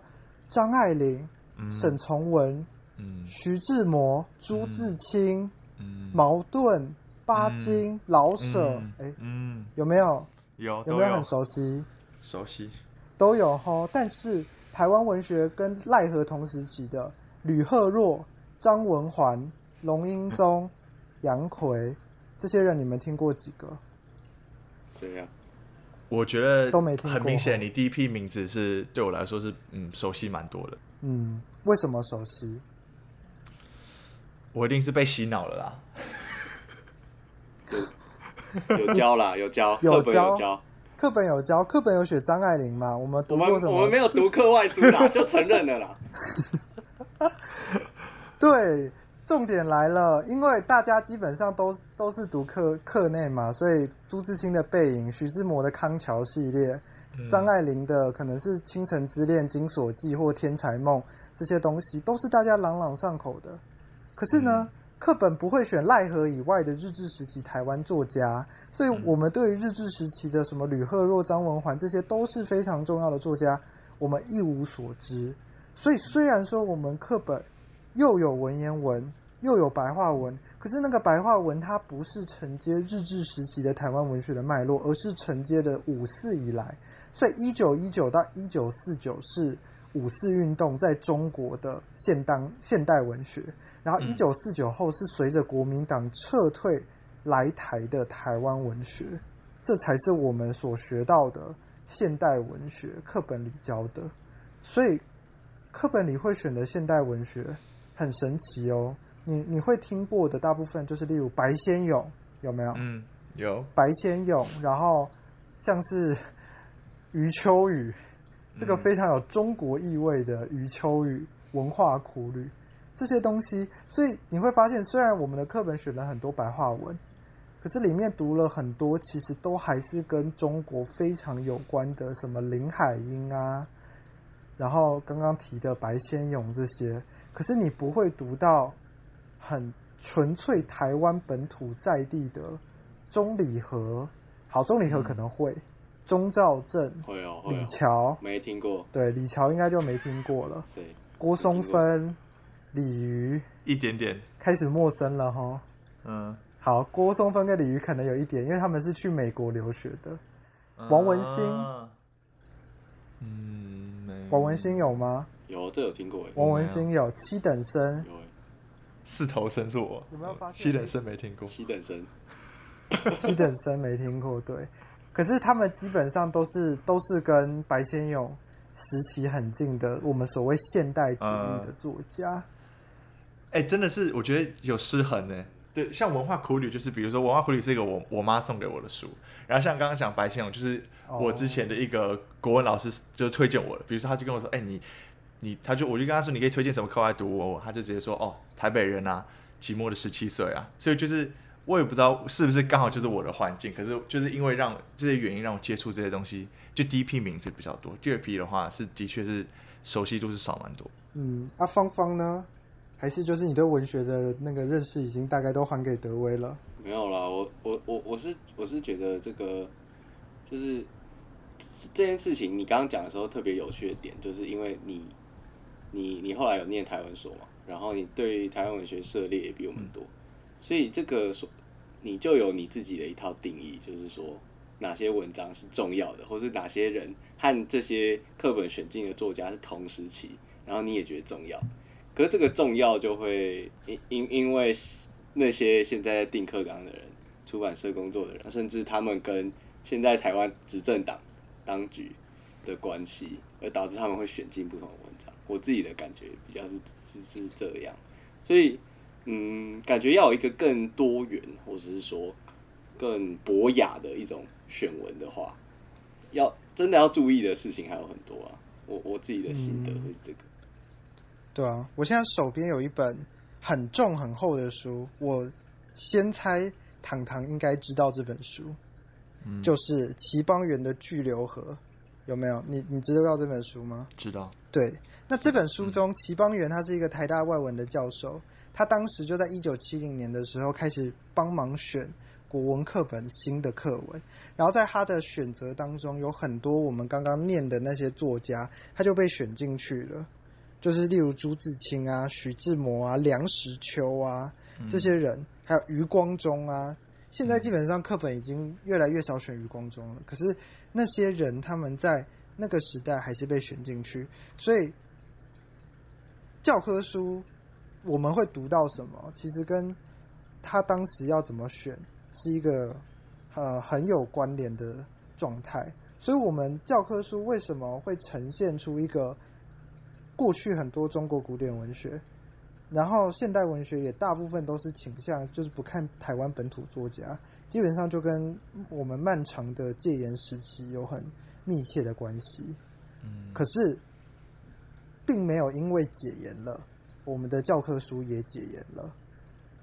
张爱玲、嗯、沈从文、嗯、徐志摩、朱自清、嗯、茅盾、巴金、嗯、老舍，哎、有没有？有有没有很熟悉？熟悉。都有哈，但是台湾文学跟赖何同时期的吕赫若、张文环、龙英宗、杨奎这些人，你们听过几个？谁呀？我觉得都没听。很明显，你第一批名字是对我来说是嗯熟悉蛮多的。嗯，为什么熟悉？我一定是被洗脑了啦。有教啦，有教，有教，有教。课本有教，课本有写张爱玲吗？我们读过什么？我们，我们没有读课外书啦，就承认了啦。对，重点来了，因为大家基本上都都是读课课内嘛，所以朱自清的《背影》、徐志摩的《康桥》系列、张爱玲的可能是《倾城之恋》、《金锁记》或《天才梦》这些东西，都是大家朗朗上口的。可是呢？嗯课本不会选赖和以外的日治时期台湾作家，所以我们对于日治时期的什么吕赫若、张文环这些都是非常重要的作家，我们一无所知。所以虽然说我们课本又有文言文又有白话文，可是那个白话文它不是承接日治时期的台湾文学的脉络，而是承接的五四以来。所以一九一九到一九四九是。五四运动在中国的现当现代文学，然后一九四九后是随着国民党撤退来台的台湾文学，这才是我们所学到的现代文学课本里教的。所以课本里会选的现代文学很神奇哦。你你会听过的大部分就是例如白先勇，有没有？嗯，有白先勇，然后像是余秋雨。这个非常有中国意味的余秋雨文化苦旅这些东西，所以你会发现，虽然我们的课本选了很多白话文，可是里面读了很多，其实都还是跟中国非常有关的，什么林海音啊，然后刚刚提的白先勇这些，可是你不会读到很纯粹台湾本土在地的钟礼和，好，钟礼和可能会。钟兆镇，会哦，李乔没听过，对，李乔应该就没听过了。谁？郭松芬、李瑜，一点点开始陌生了哈。嗯，好，郭松芬跟李瑜可能有一点，因为他们是去美国留学的。王文兴，嗯，王文兴有吗？有，这有听过。王文兴有七等生，有四头身是我，有没有发现？七等生没听过，七等生，七等生没听过，对。可是他们基本上都是都是跟白先勇时期很近的，我们所谓现代主义的作家。哎、呃欸，真的是我觉得有失衡呢。对，像文化苦旅，就是比如说文化苦旅是一个我我妈送给我的书，然后像刚刚讲白先勇，就是我之前的一个国文老师就推荐我的，比如说他就跟我说，哎、欸，你你，他就我就跟他说，你可以推荐什么课外读物，他就直接说，哦，台北人啊，寂寞的十七岁啊，所以就是。我也不知道是不是刚好就是我的环境，可是就是因为让这些原因让我接触这些东西，就第一批名字比较多，第二批的话是的确是熟悉度是少蛮多。嗯，阿、啊、芳芳呢？还是就是你对文学的那个认识已经大概都还给德威了？没有啦，我我我我是我是觉得这个就是这件事情，你刚刚讲的时候特别有趣的点，就是因为你你你后来有念台湾所嘛，然后你对台湾文学涉猎也比我们多。嗯所以这个所，你就有你自己的一套定义，就是说哪些文章是重要的，或是哪些人和这些课本选进的作家是同时期，然后你也觉得重要。可是这个重要就会因因因为那些现在在订课纲的人、出版社工作的人，甚至他们跟现在台湾执政党当局的关系，而导致他们会选进不同的文章。我自己的感觉比较是是是这样，所以。嗯，感觉要有一个更多元，或者是说更博雅的一种选文的话，要真的要注意的事情还有很多啊。我我自己的心得是这个。嗯，对啊，我现在手边有一本很重很厚的书，我先猜糖糖应该知道这本书，嗯，就是齐邦媛的《巨流河》，有没有？你你知道这本书吗？知道。对，那这本书中，齐邦媛他是一个台大外文的教授。他当时就在一九七零年的时候开始帮忙选国文课本新的课文，然后在他的选择当中有很多我们刚刚念的那些作家，他就被选进去了，就是例如朱自清啊、徐志摩啊、梁实秋啊这些人，还有余光中啊。现在基本上课本已经越来越少选余光中了，可是那些人他们在那个时代还是被选进去，所以教科书。我们会读到什么？其实跟他当时要怎么选是一个呃很有关联的状态。所以，我们教科书为什么会呈现出一个过去很多中国古典文学，然后现代文学也大部分都是倾向就是不看台湾本土作家，基本上就跟我们漫长的戒严时期有很密切的关系。嗯，可是并没有因为解严了。我们的教科书也解严了。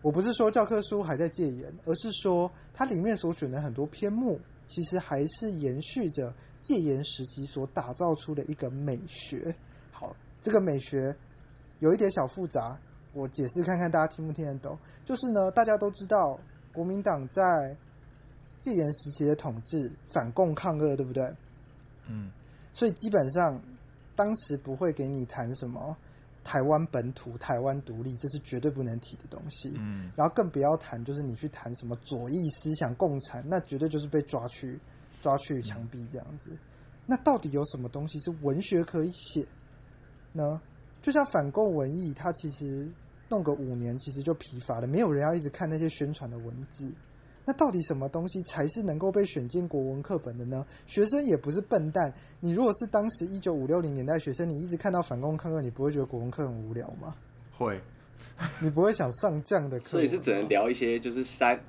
我不是说教科书还在戒严，而是说它里面所选的很多篇目，其实还是延续着戒严时期所打造出的一个美学。好，这个美学有一点小复杂，我解释看看大家听不听得懂。就是呢，大家都知道国民党在戒严时期的统治反共抗俄，对不对？嗯，所以基本上当时不会给你谈什么。台湾本土、台湾独立，这是绝对不能提的东西。嗯，然后更不要谈，就是你去谈什么左翼思想、共产，那绝对就是被抓去、抓去枪毙这样子。嗯。那到底有什么东西是文学可以写呢？就像反共文艺，它其实弄个五年，其实就疲乏了，没有人要一直看那些宣传的文字。那到底什么东西才是能够被选进国文课本的呢？学生也不是笨蛋。你如果是当时一九五六零年代学生，你一直看到反共抗俄，你不会觉得国文课很无聊吗？会，你不会想上这样的课？所以是只能聊一些，就是三，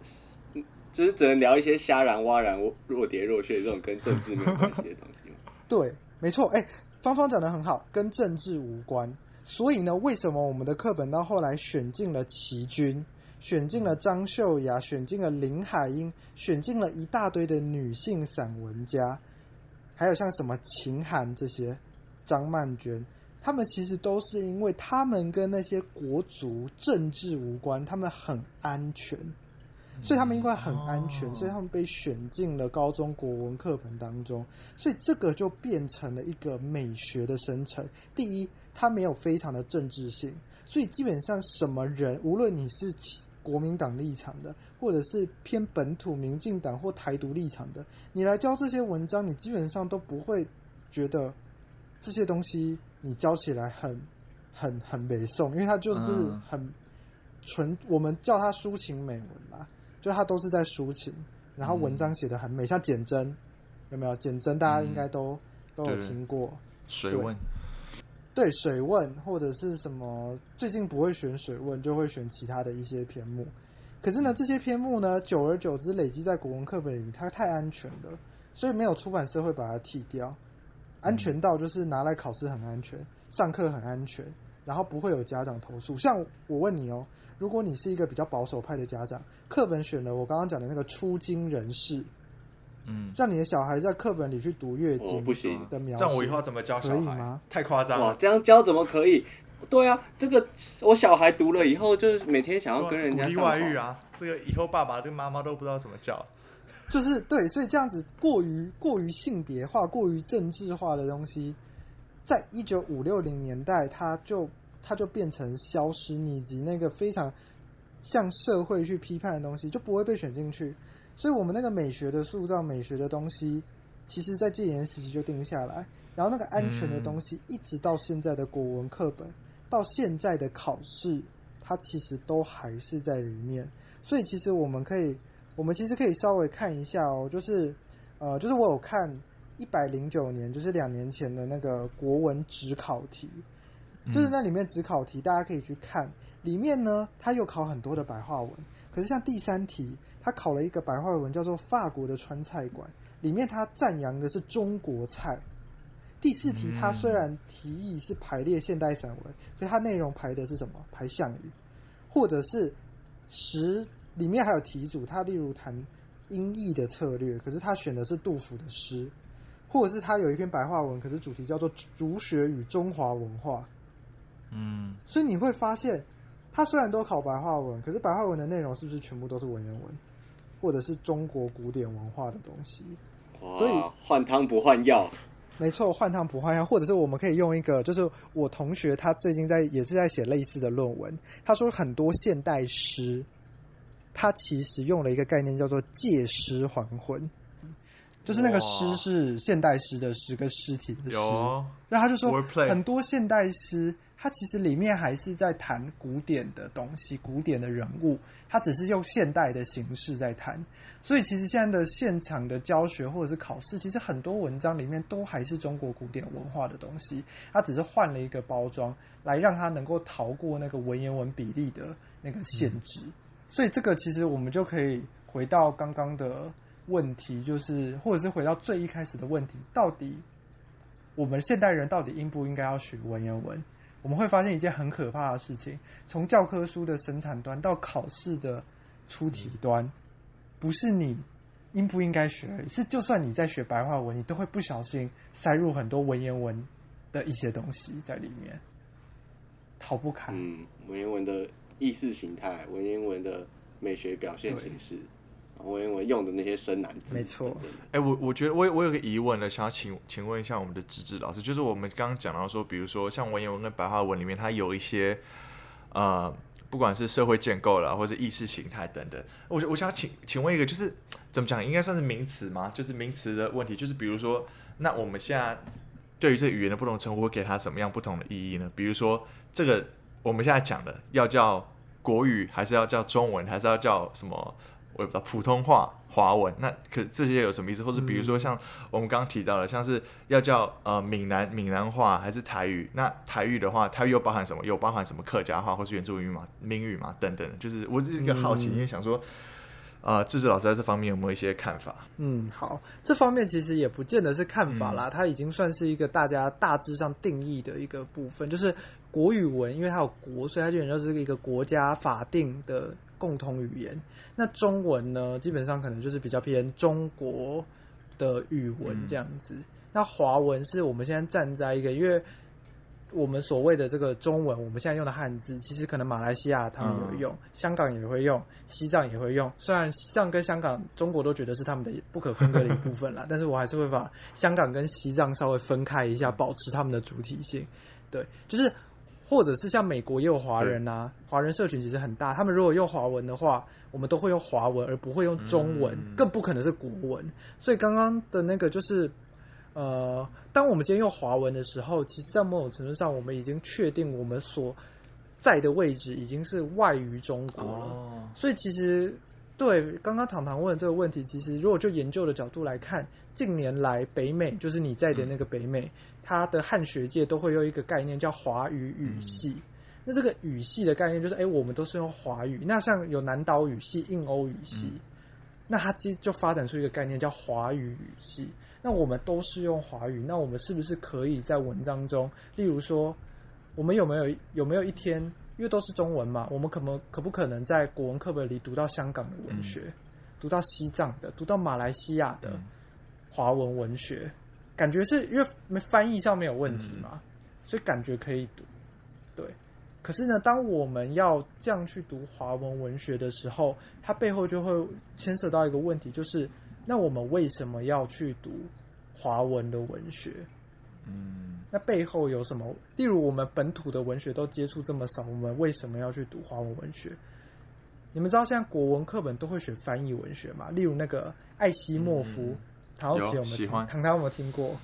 就是只能聊一些虾然蛙然、若蝶若穴这种跟政治没有关系的东西吗？对，没错。哎、欸，芳芳讲得很好，跟政治无关。所以呢，为什么我们的课本到后来选进了琦君？选进了张秀雅，选进了林海音，选进了一大堆的女性散文家，还有像什么秦涵这些，张曼娟，他们其实都是因为他们跟那些国族政治无关，他们很安全。所以他们因为很安全，所以他们被选进了高中国文课本当中。所以这个就变成了一个美学的生成。第一，它没有非常的政治性，所以基本上什么人，无论你是国民党立场的，或者是偏本土民进党或台独立场的，你来教这些文章，你基本上都不会觉得这些东西你教起来很很很美颂，因为它就是很纯，我们叫它抒情美文嘛。就它都是在抒情，然后文章写得很美，嗯、像简真有没有？简真大家应该都、嗯、都有听过。水问，对水问或者是什么？最近不会选水问，就会选其他的一些篇目。可是呢，这些篇目呢，久而久之累积在国文课本里，它太安全了，所以没有出版社会把它剃掉。安全到就是拿来考试很安全，上课很安全。然后不会有家长投诉。像我问你哦，如果你是一个比较保守派的家长，课本选了我刚刚讲的那个出经人士，嗯，让你的小孩在课本里去读月经，不行的描述，这样我以后怎么教小孩？可以吗？太夸张了，这样教怎么可以？对啊，这个我小孩读了以后，就是每天想要跟人家上外遇啊，这个以后爸爸跟妈妈都不知道怎么教，就是对，所以这样子过于过于性别化、过于政治化的东西。在一九五六零年代，它就它就变成消失，以及那个非常向社会去批判的东西就不会被选进去。所以，我们那个美学的塑造、美学的东西，其实在戒严时期就定下来。然后，那个安全的东西，一直到现在的国文课本，到现在的考试，它其实都还是在里面。所以，其实我们可以，我们其实可以稍微看一下哦，就是呃，就是我有看。一百零九年，就是两年前的那个国文指考题，就是那里面指考题，大家可以去看。里面呢，它又考很多的白话文。可是像第三题，它考了一个白话文，叫做《法国的川菜馆》，里面它赞扬的是中国菜。第四题，它虽然提议是排列现代散文，所以它内容排的是什么？排项羽，或者是十里面还有题组，它例如谈音译的策略，可是他选的是杜甫的诗。或者是他有一篇白话文，可是主题叫做《儒学与中华文化》。嗯，所以你会发现，他虽然都考白话文，可是白话文的内容是不是全部都是文言文，或者是中国古典文化的东西？所以换汤不换药，没错，换汤不换药。或者是我们可以用一个，就是我同学他最近在也是在写类似的论文，他说很多现代诗，他其实用了一个概念叫做借尸还魂。就是那个诗是现代诗的诗跟尸体的诗，然后他就说很多现代诗，它其实里面还是在谈古典的东西、古典的人物，它只是用现代的形式在谈。所以其实现在的现场的教学或者是考试，其实很多文章里面都还是中国古典文化的东西，它只是换了一个包装来让它能够逃过那个文言文比例的那个限制。嗯。所以这个其实我们就可以回到刚刚的。问题就是，或者是回到最一开始的问题，到底我们现代人到底应不应该要学文言文？我们会发现一件很可怕的事情：从教科书的生产端到考试的出题端，不是你应不应该学而已，是就算你在学白话文，你都会不小心塞入很多文言文的一些东西在里面，逃不开。嗯，文言文的意识形态，文言文的美学表现形式。文言文用的那些生难字，没错。哎，我我觉得我我有个疑问呢，想要请请问一下我们的芝芝老师，就是我们刚刚讲到说，比如说像文言文跟白话文里面，它有一些呃，不管是社会建构啦，或者意识形态等等。我我想请请问一个，就是怎么讲，应该算是名词吗？就是名词的问题，就是比如说，那我们现在对于这语言的不同称呼，会给它什么样不同的意义呢？比如说，这个我们现在讲的要叫国语，还是要叫中文，还是要叫什么？我也不知道普通话、华文，那可这些有什么意思？或者比如说像我们刚刚提到的，像是要叫呃闽南闽南话还是台语？那台语的话，它又包含什么？又包含什么客家话或是原住民语嘛、闽语嘛等等？就是我是一个好奇，因为想说，啊、呃，芝芝老师在这方面有没有一些看法？嗯，好，这方面其实也不见得是看法啦，嗯、它已经算是一个大家大致上定义的一个部分，就是国语文，因为它有国，所以它基本上是一个国家法定的。共同语言，那中文呢？基本上可能就是比较偏中国的语文这样子。嗯、那华文是我们现在站在一个，因为我们所谓的这个中文，我们现在用的汉字，其实可能马来西亚他们也会用，嗯、香港也会用，西藏也会用。虽然西藏跟香港、中国都觉得是他们的不可分割的一部分啦，但是我还是会把香港跟西藏稍微分开一下，保持他们的主体性。对，就是或者是像美国也有华人啊，华人社群其实很大，他们如果用华文的话，我们都会用华文，而不会用中文，嗯、更不可能是国文。所以刚刚的那个就是。呃，当我们今天用华文的时候，其实，在某种程度上，我们已经确定我们所在的位置已经是外于中国了。哦、所以，其实对刚刚唐唐问的这个问题，其实如果就研究的角度来看，近年来北美，就是你在的那个北美，嗯、它的汉学界都会有一个概念叫华语语系。嗯、那这个语系的概念就是，哎，我们都是用华语。那像有南岛语系、印欧语系，嗯、那它其实就发展出一个概念叫华语语系。那我们都是用华语，那我们是不是可以在文章中，例如说，我们有没有有没有一天，因为都是中文嘛，我们可不可不可能在国文课本里读到香港的文学，嗯、读到西藏的，读到马来西亚的华文文学？感觉是因为翻译上没有问题嘛，嗯、所以感觉可以读。对，可是呢，当我们要这样去读华文文学的时候，它背后就会牵涉到一个问题，就是。那我们为什么要去读华文的文学？嗯，那背后有什么？例如我们本土的文学都接触这么少，我们为什么要去读华文文学？你们知道现在国文课本都会选翻译文学吗？例如那个艾希莫夫，唐老师有没有听？唐唐有没有听过？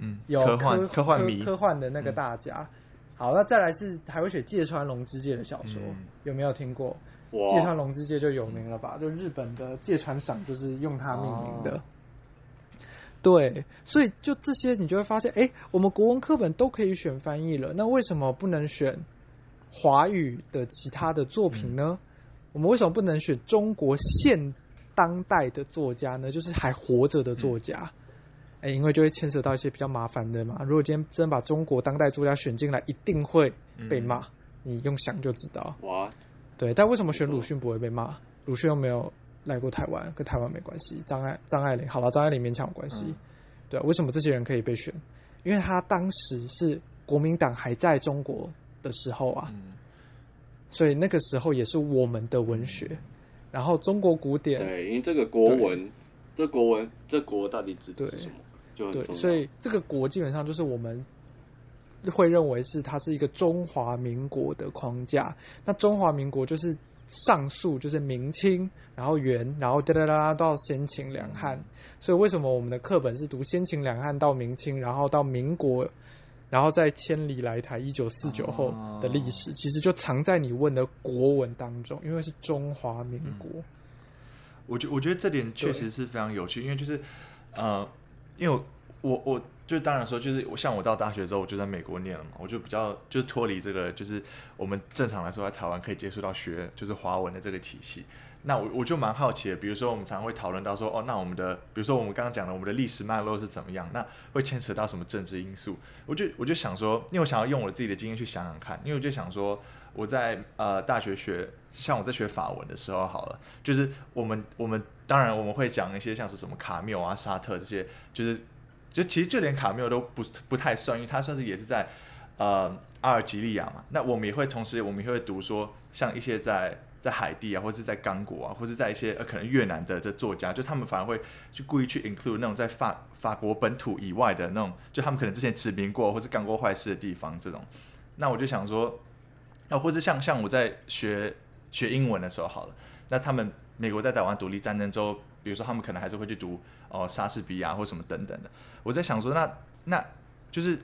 嗯，有科幻科幻迷科幻的那个大家。好，那再来是还会写芥川龙之介的小说，有没有听过？芥川龙之介就有名了吧？就日本的芥川赏就是用它命名的。对，所以就这些，你就会发现，哎，我们国文课本都可以选翻译了，那为什么不能选华语的其他的作品呢？我们为什么不能选中国现当代的作家呢？就是还活着的作家。哎，因为就会牵扯到一些比较麻烦的嘛。如果今天真把中国当代作家选进来，一定会被骂。你用想就知道。哇。对，但为什么选鲁迅不会被骂？鲁迅又没有来过台湾，跟台湾没关系。张爱张爱玲，好了，张爱玲勉强有关系。嗯、对，为什么这些人可以被选？因为他当时是国民党还在中国的时候啊，嗯、所以那个时候也是我们的文学。然后中国古典，对，因为这个国文，这国文，这国到底指的是什么？对就对，所以这个国基本上就是我们。会认为是它是一个中华民国的框架，那中华民国就是上溯，就是明清，然后元，然后哒哒哒到先秦两汉。所以为什么我们的课本是读先秦两汉到明清，然后到民国，然后再千里来台一九四九后的历史，其实就藏在你问的国文当中，因为是中华民国。我觉我觉得这点确实是非常有趣，因为就是呃，因为我我。我就当然说，就是我像我到大学之后，我就在美国念了嘛，我就比较就是脱离这个，就是我们正常来说在台湾可以接触到学就是华文的这个体系。那我我就蛮好奇的，比如说我们常常会讨论到说，哦，那我们的比如说我们刚刚讲的我们的历史脉络是怎么样？那会牵扯到什么政治因素？我就我就想说，因为我想要用我自己的经验去想想看，因为我就想说我在呃大学学，像我在学法文的时候好了，就是我们我们当然我们会讲一些像是什么卡缪啊、沙特这些，就是。就其实就连卡缪都不不太算，因为他算是也是在呃阿尔及利亚嘛。那我们也会同时，我们也会读说，像一些在在海地啊，或是在刚果啊，或是在一些呃可能越南的的作家，就他们反而会去故意去 include 那种在法法国本土以外的那种，就他们可能之前殖民过或者干过坏事的地方这种。那我就想说，那或者像像我在学学英文的时候好了，那他们美国在打完独立战争之后，比如说他们可能还是会去读。哦，莎士比亚或什么等等的，我在想说那，那就是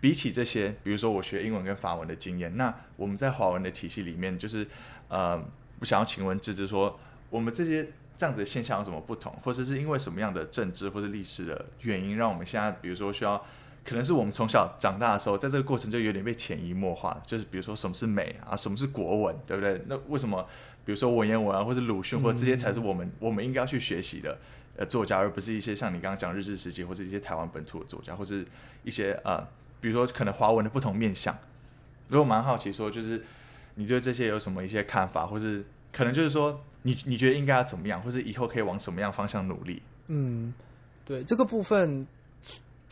比起这些，比如说我学英文跟法文的经验，那我们在华文的体系里面，就是呃，我想要请问芝芝说，我们这些这样子的现象有什么不同，或者是因为什么样的政治或是历史的原因，让我们现在比如说需要，可能是我们从小长大的时候，在这个过程就有点被潜移默化，就是比如说什么是美啊，什么是国文，对不对？那为什么比如说文言文啊，或者鲁迅，或者这些才是我们、嗯、我们应该要去学习的？呃，作家，而不是一些像你刚刚讲日治时期或者一些台湾本土的作家，或是一些呃，比如说可能华文的不同面向。如果蛮好奇说，就是你对这些有什么一些看法，或是可能就是说，你你觉得应该要怎么样，或是以后可以往什么样方向努力？嗯，对这个部分，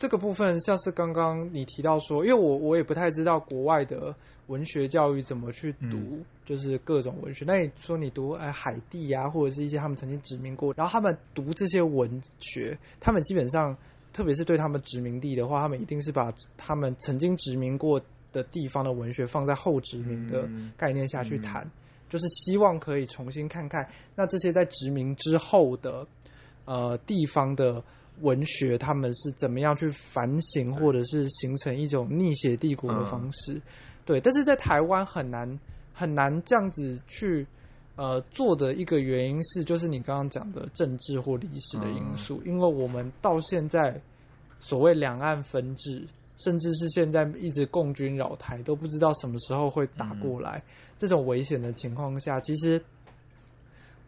这个部分像是刚刚你提到说，因为我我也不太知道国外的文学教育怎么去读，嗯、就是各种文学。那你说你读哎海地啊，或者是一些他们曾经殖民过，然后他们读这些文学，他们基本上，特别是对他们殖民地的话，他们一定是把他们曾经殖民过的地方的文学放在后殖民的概念下去谈，就是希望可以重新看看那这些在殖民之后的呃地方的。文学他们是怎么样去反省，或者是形成一种逆写帝国的方式？嗯、对，但是在台湾很难很难这样子去呃做的一个原因是，就是你刚刚讲的政治或历史的因素，嗯、因为我们到现在所谓两岸分治，甚至是现在一直共军扰台，都不知道什么时候会打过来，嗯、这种危险的情况下，其实。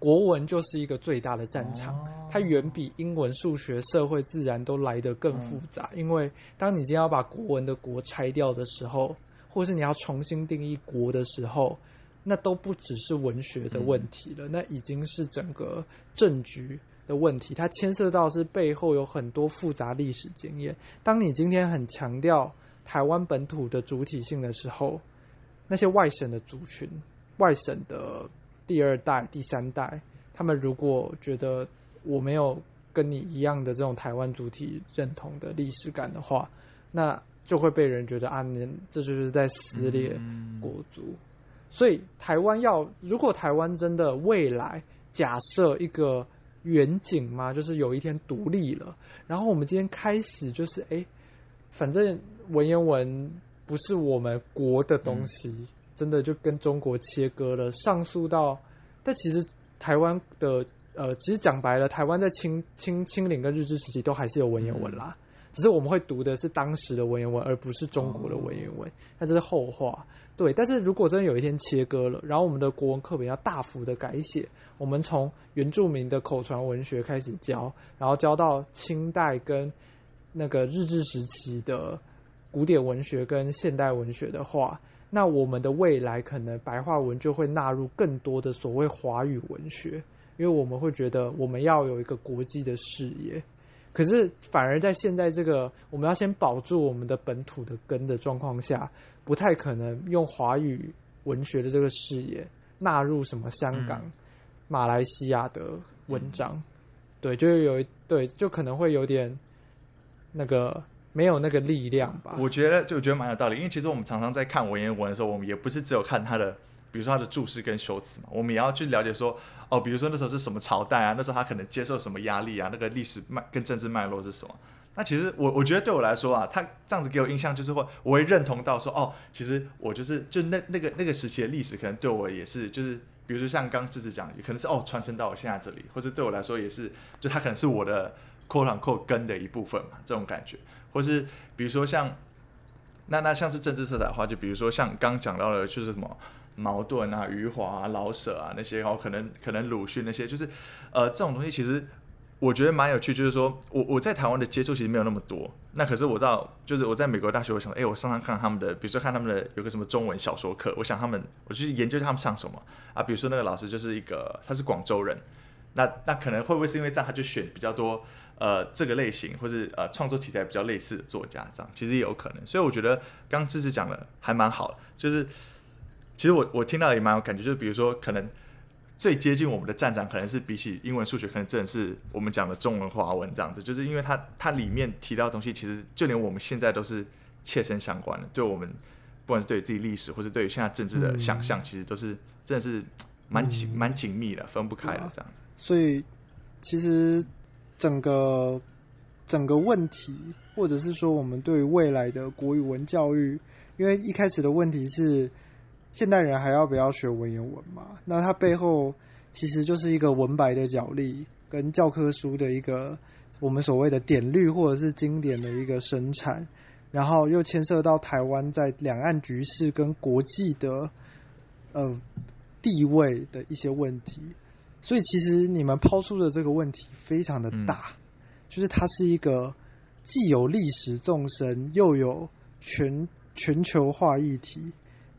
国文就是一个最大的战场，它远比英文、数学、社会、自然都来得更复杂。因为当你今天要把国文的国拆掉的时候，或是你要重新定义国的时候，那都不只是文学的问题了，那已经是整个政局的问题。它牵涉到是背后有很多复杂历史经验。当你今天很强调台湾本土的主体性的时候，那些外省的族群、外省的。第二代、第三代，他们如果觉得我没有跟你一样的这种台湾主体认同的历史感的话，那就会被人觉得啊，你这就是在撕裂国族。嗯、所以，台湾要如果台湾真的未来假设一个远景嘛，就是有一天独立了，然后我们今天开始就是哎、欸，反正文言文不是我们国的东西。嗯真的就跟中国切割了，上溯到，但其实台湾的呃，其实讲白了，台湾在清清清领跟日治时期都还是有文言文啦，只是我们会读的是当时的文言文，而不是中国的文言文，那这是后话。对，但是如果真的有一天切割了，然后我们的国文课本要大幅的改写，我们从原住民的口传文学开始教，然后教到清代跟那个日治时期的古典文学跟现代文学的话。那我们的未来可能白话文就会纳入更多的所谓华语文学，因为我们会觉得我们要有一个国际的视野。可是反而在现在这个我们要先保住我们的本土的根的状况下，不太可能用华语文学的这个视野纳入什么香港、马来西亚的文章。对，就有一对，就可能会有点那个。没有那个力量吧？我觉得就我觉得蛮有道理，因为其实我们常常在看文言文的时候，我们也不是只有看它的，比如说它的注释跟修辞嘛，我们也要去了解说，哦，比如说那时候是什么朝代啊，那时候他可能接受什么压力啊，那个历史脉跟政治脉络是什么？那其实我我觉得对我来说啊，他这样子给我印象就是会，我会认同到说，哦，其实我就是就那那个那个时期的历史，可能对我也是就是，比如说像刚刚芝芝讲，也可能是哦传承到我现在这里，或者对我来说也是，就他可能是我的 quote unquote 根的一部分嘛，这种感觉。或是比如说像，那那像是政治色彩的话，就比如说像刚讲到的，就是什么矛盾啊、余华啊、老舍啊那些，然后可能可能鲁迅那些，就是呃这种东西，其实我觉得蛮有趣。就是说我我在台湾的接触其实没有那么多，那可是我到就是我在美国大学，我想，哎，我上上看他们的，比如说看他们的有个什么中文小说课，我想他们我去研究他们上什么啊，比如说那个老师就是一个他是广州人，那那可能会不会是因为这样他就选比较多？呃，这个类型或是呃创作题材比较类似的作家，这样其实也有可能。所以我觉得刚刚芝芝讲的还蛮好的，就是其实我我听到也蛮有感觉，就是比如说可能最接近我们的站长，可能是比起英文、数学，可能真的是我们讲的中文、华文这样子。就是因为它它里面提到的东西，其实就连我们现在都是切身相关的。对我们不管是对自己历史，或是对于现在政治的想象，嗯、其实都是真的是蛮紧、嗯、蛮紧密的，分不开的这样子。所以其实。整个整个问题，或者是说我们对未来的国语文教育，因为一开始的问题是现代人还要不要学文言文嘛？那它背后其实就是一个文白的角力，跟教科书的一个我们所谓的典律或者是经典的一个生产，然后又牵涉到台湾在两岸局势跟国际的呃地位的一些问题。所以，其实你们抛出的这个问题非常的大，嗯、就是它是一个既有历史纵深，又有全全球化议题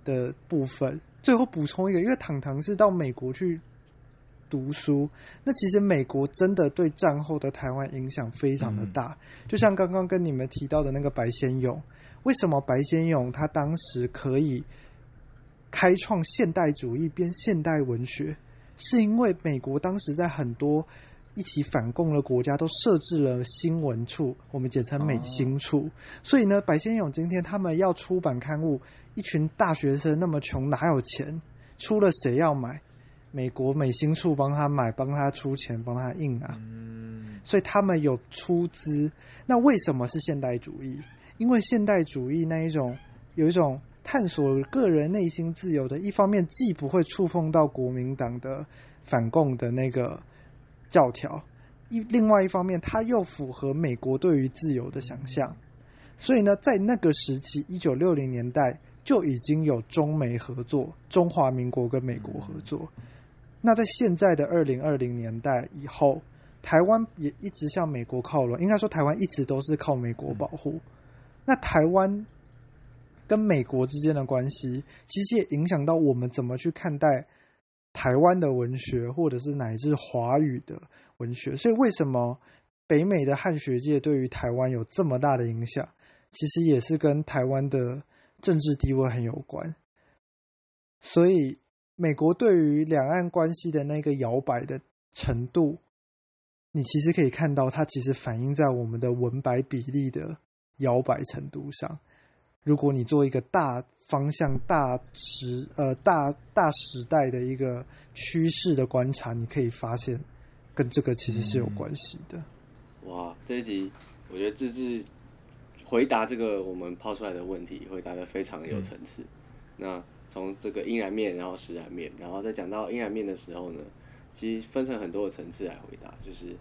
的部分。最后补充一个，因为糖糖是到美国去读书。那其实美国真的对战后的台湾影响非常的大，嗯、就像刚刚跟你们提到的那个白先勇，为什么白先勇他当时可以开创现代主义编现代文学，是因为美国当时在很多一起反共的国家都设置了新闻处，我们简称美新处。哦、所以呢，白先勇今天他们要出版刊物，一群大学生那么穷，哪有钱？出了谁要买？美国美新处帮他买，帮他出钱，帮他印啊。嗯、所以他们有出资。那为什么是现代主义？因为现代主义那一种有一种探索个人内心自由的，一方面既不会触碰到国民党的反共的那个。教条，一另外一方面，它又符合美国对于自由的想象，所以呢，在那个时期，一九六零年代就已经有中美合作，中华民国跟美国合作。那在现在的二零二零年代以后，台湾也一直向美国靠拢，应该说台湾一直都是靠美国保护。那台湾跟美国之间的关系，其实也影响到我们怎么去看待。台湾的文学，或者是乃至华语的文学，所以为什么北美的汉学界对于台湾有这么大的影响？其实也是跟台湾的政治地位很有关。所以，美国对于两岸关系的那个摇摆的程度，你其实可以看到，它其实反映在我们的文白比例的摇摆程度上。如果你做一个大方向、大时呃大大时代的一个趋势的观察，你可以发现跟这个其实是有关系的。哇，这一集我觉得自治回答这个我们抛出来的问题，回答的非常有层次。嗯、那从这个阴燃面，然后实燃面，然后再讲到阴燃面的时候呢，其实分成很多的层次来回答，就是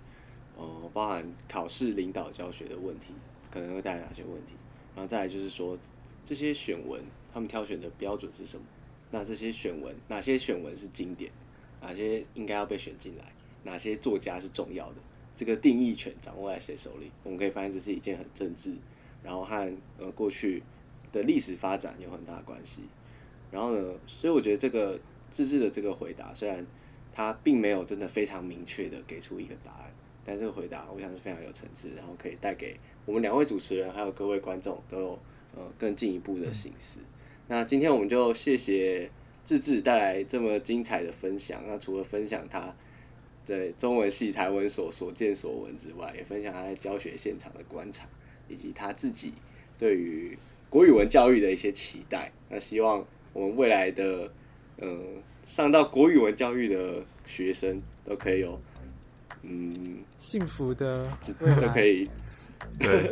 呃包含考试、领导、教学的问题，可能会带来哪些问题。然后再来就是说，这些选文他们挑选的标准是什么？那这些选文哪些选文是经典？哪些应该要被选进来？哪些作家是重要的？这个定义权掌握在谁手里？我们可以发现这是一件很政治，然后和呃过去的历史发展有很大的关系。然后呢，所以我觉得这个自治的这个回答，虽然他并没有真的非常明确的给出一个答案，但这个回答我想是非常有层次，然后可以带给。我们两位主持人还有各位观众都有呃更进一步的形式。那今天我们就谢谢自治带来这么精彩的分享。那除了分享他在中文系台文所所见所闻之外，也分享他在教学现场的观察，以及他自己对于国语文教育的一些期待。那希望我们未来的嗯、呃、上到国语文教育的学生都可以有嗯幸福的都可以。对，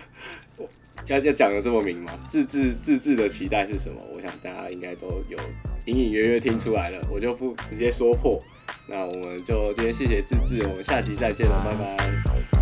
要要讲的这么明吗？自制自制的期待是什么？我想大家应该都有隐隐约约听出来了，我就不直接说破。那我们就今天谢谢自制，我们下期再见了，拜拜。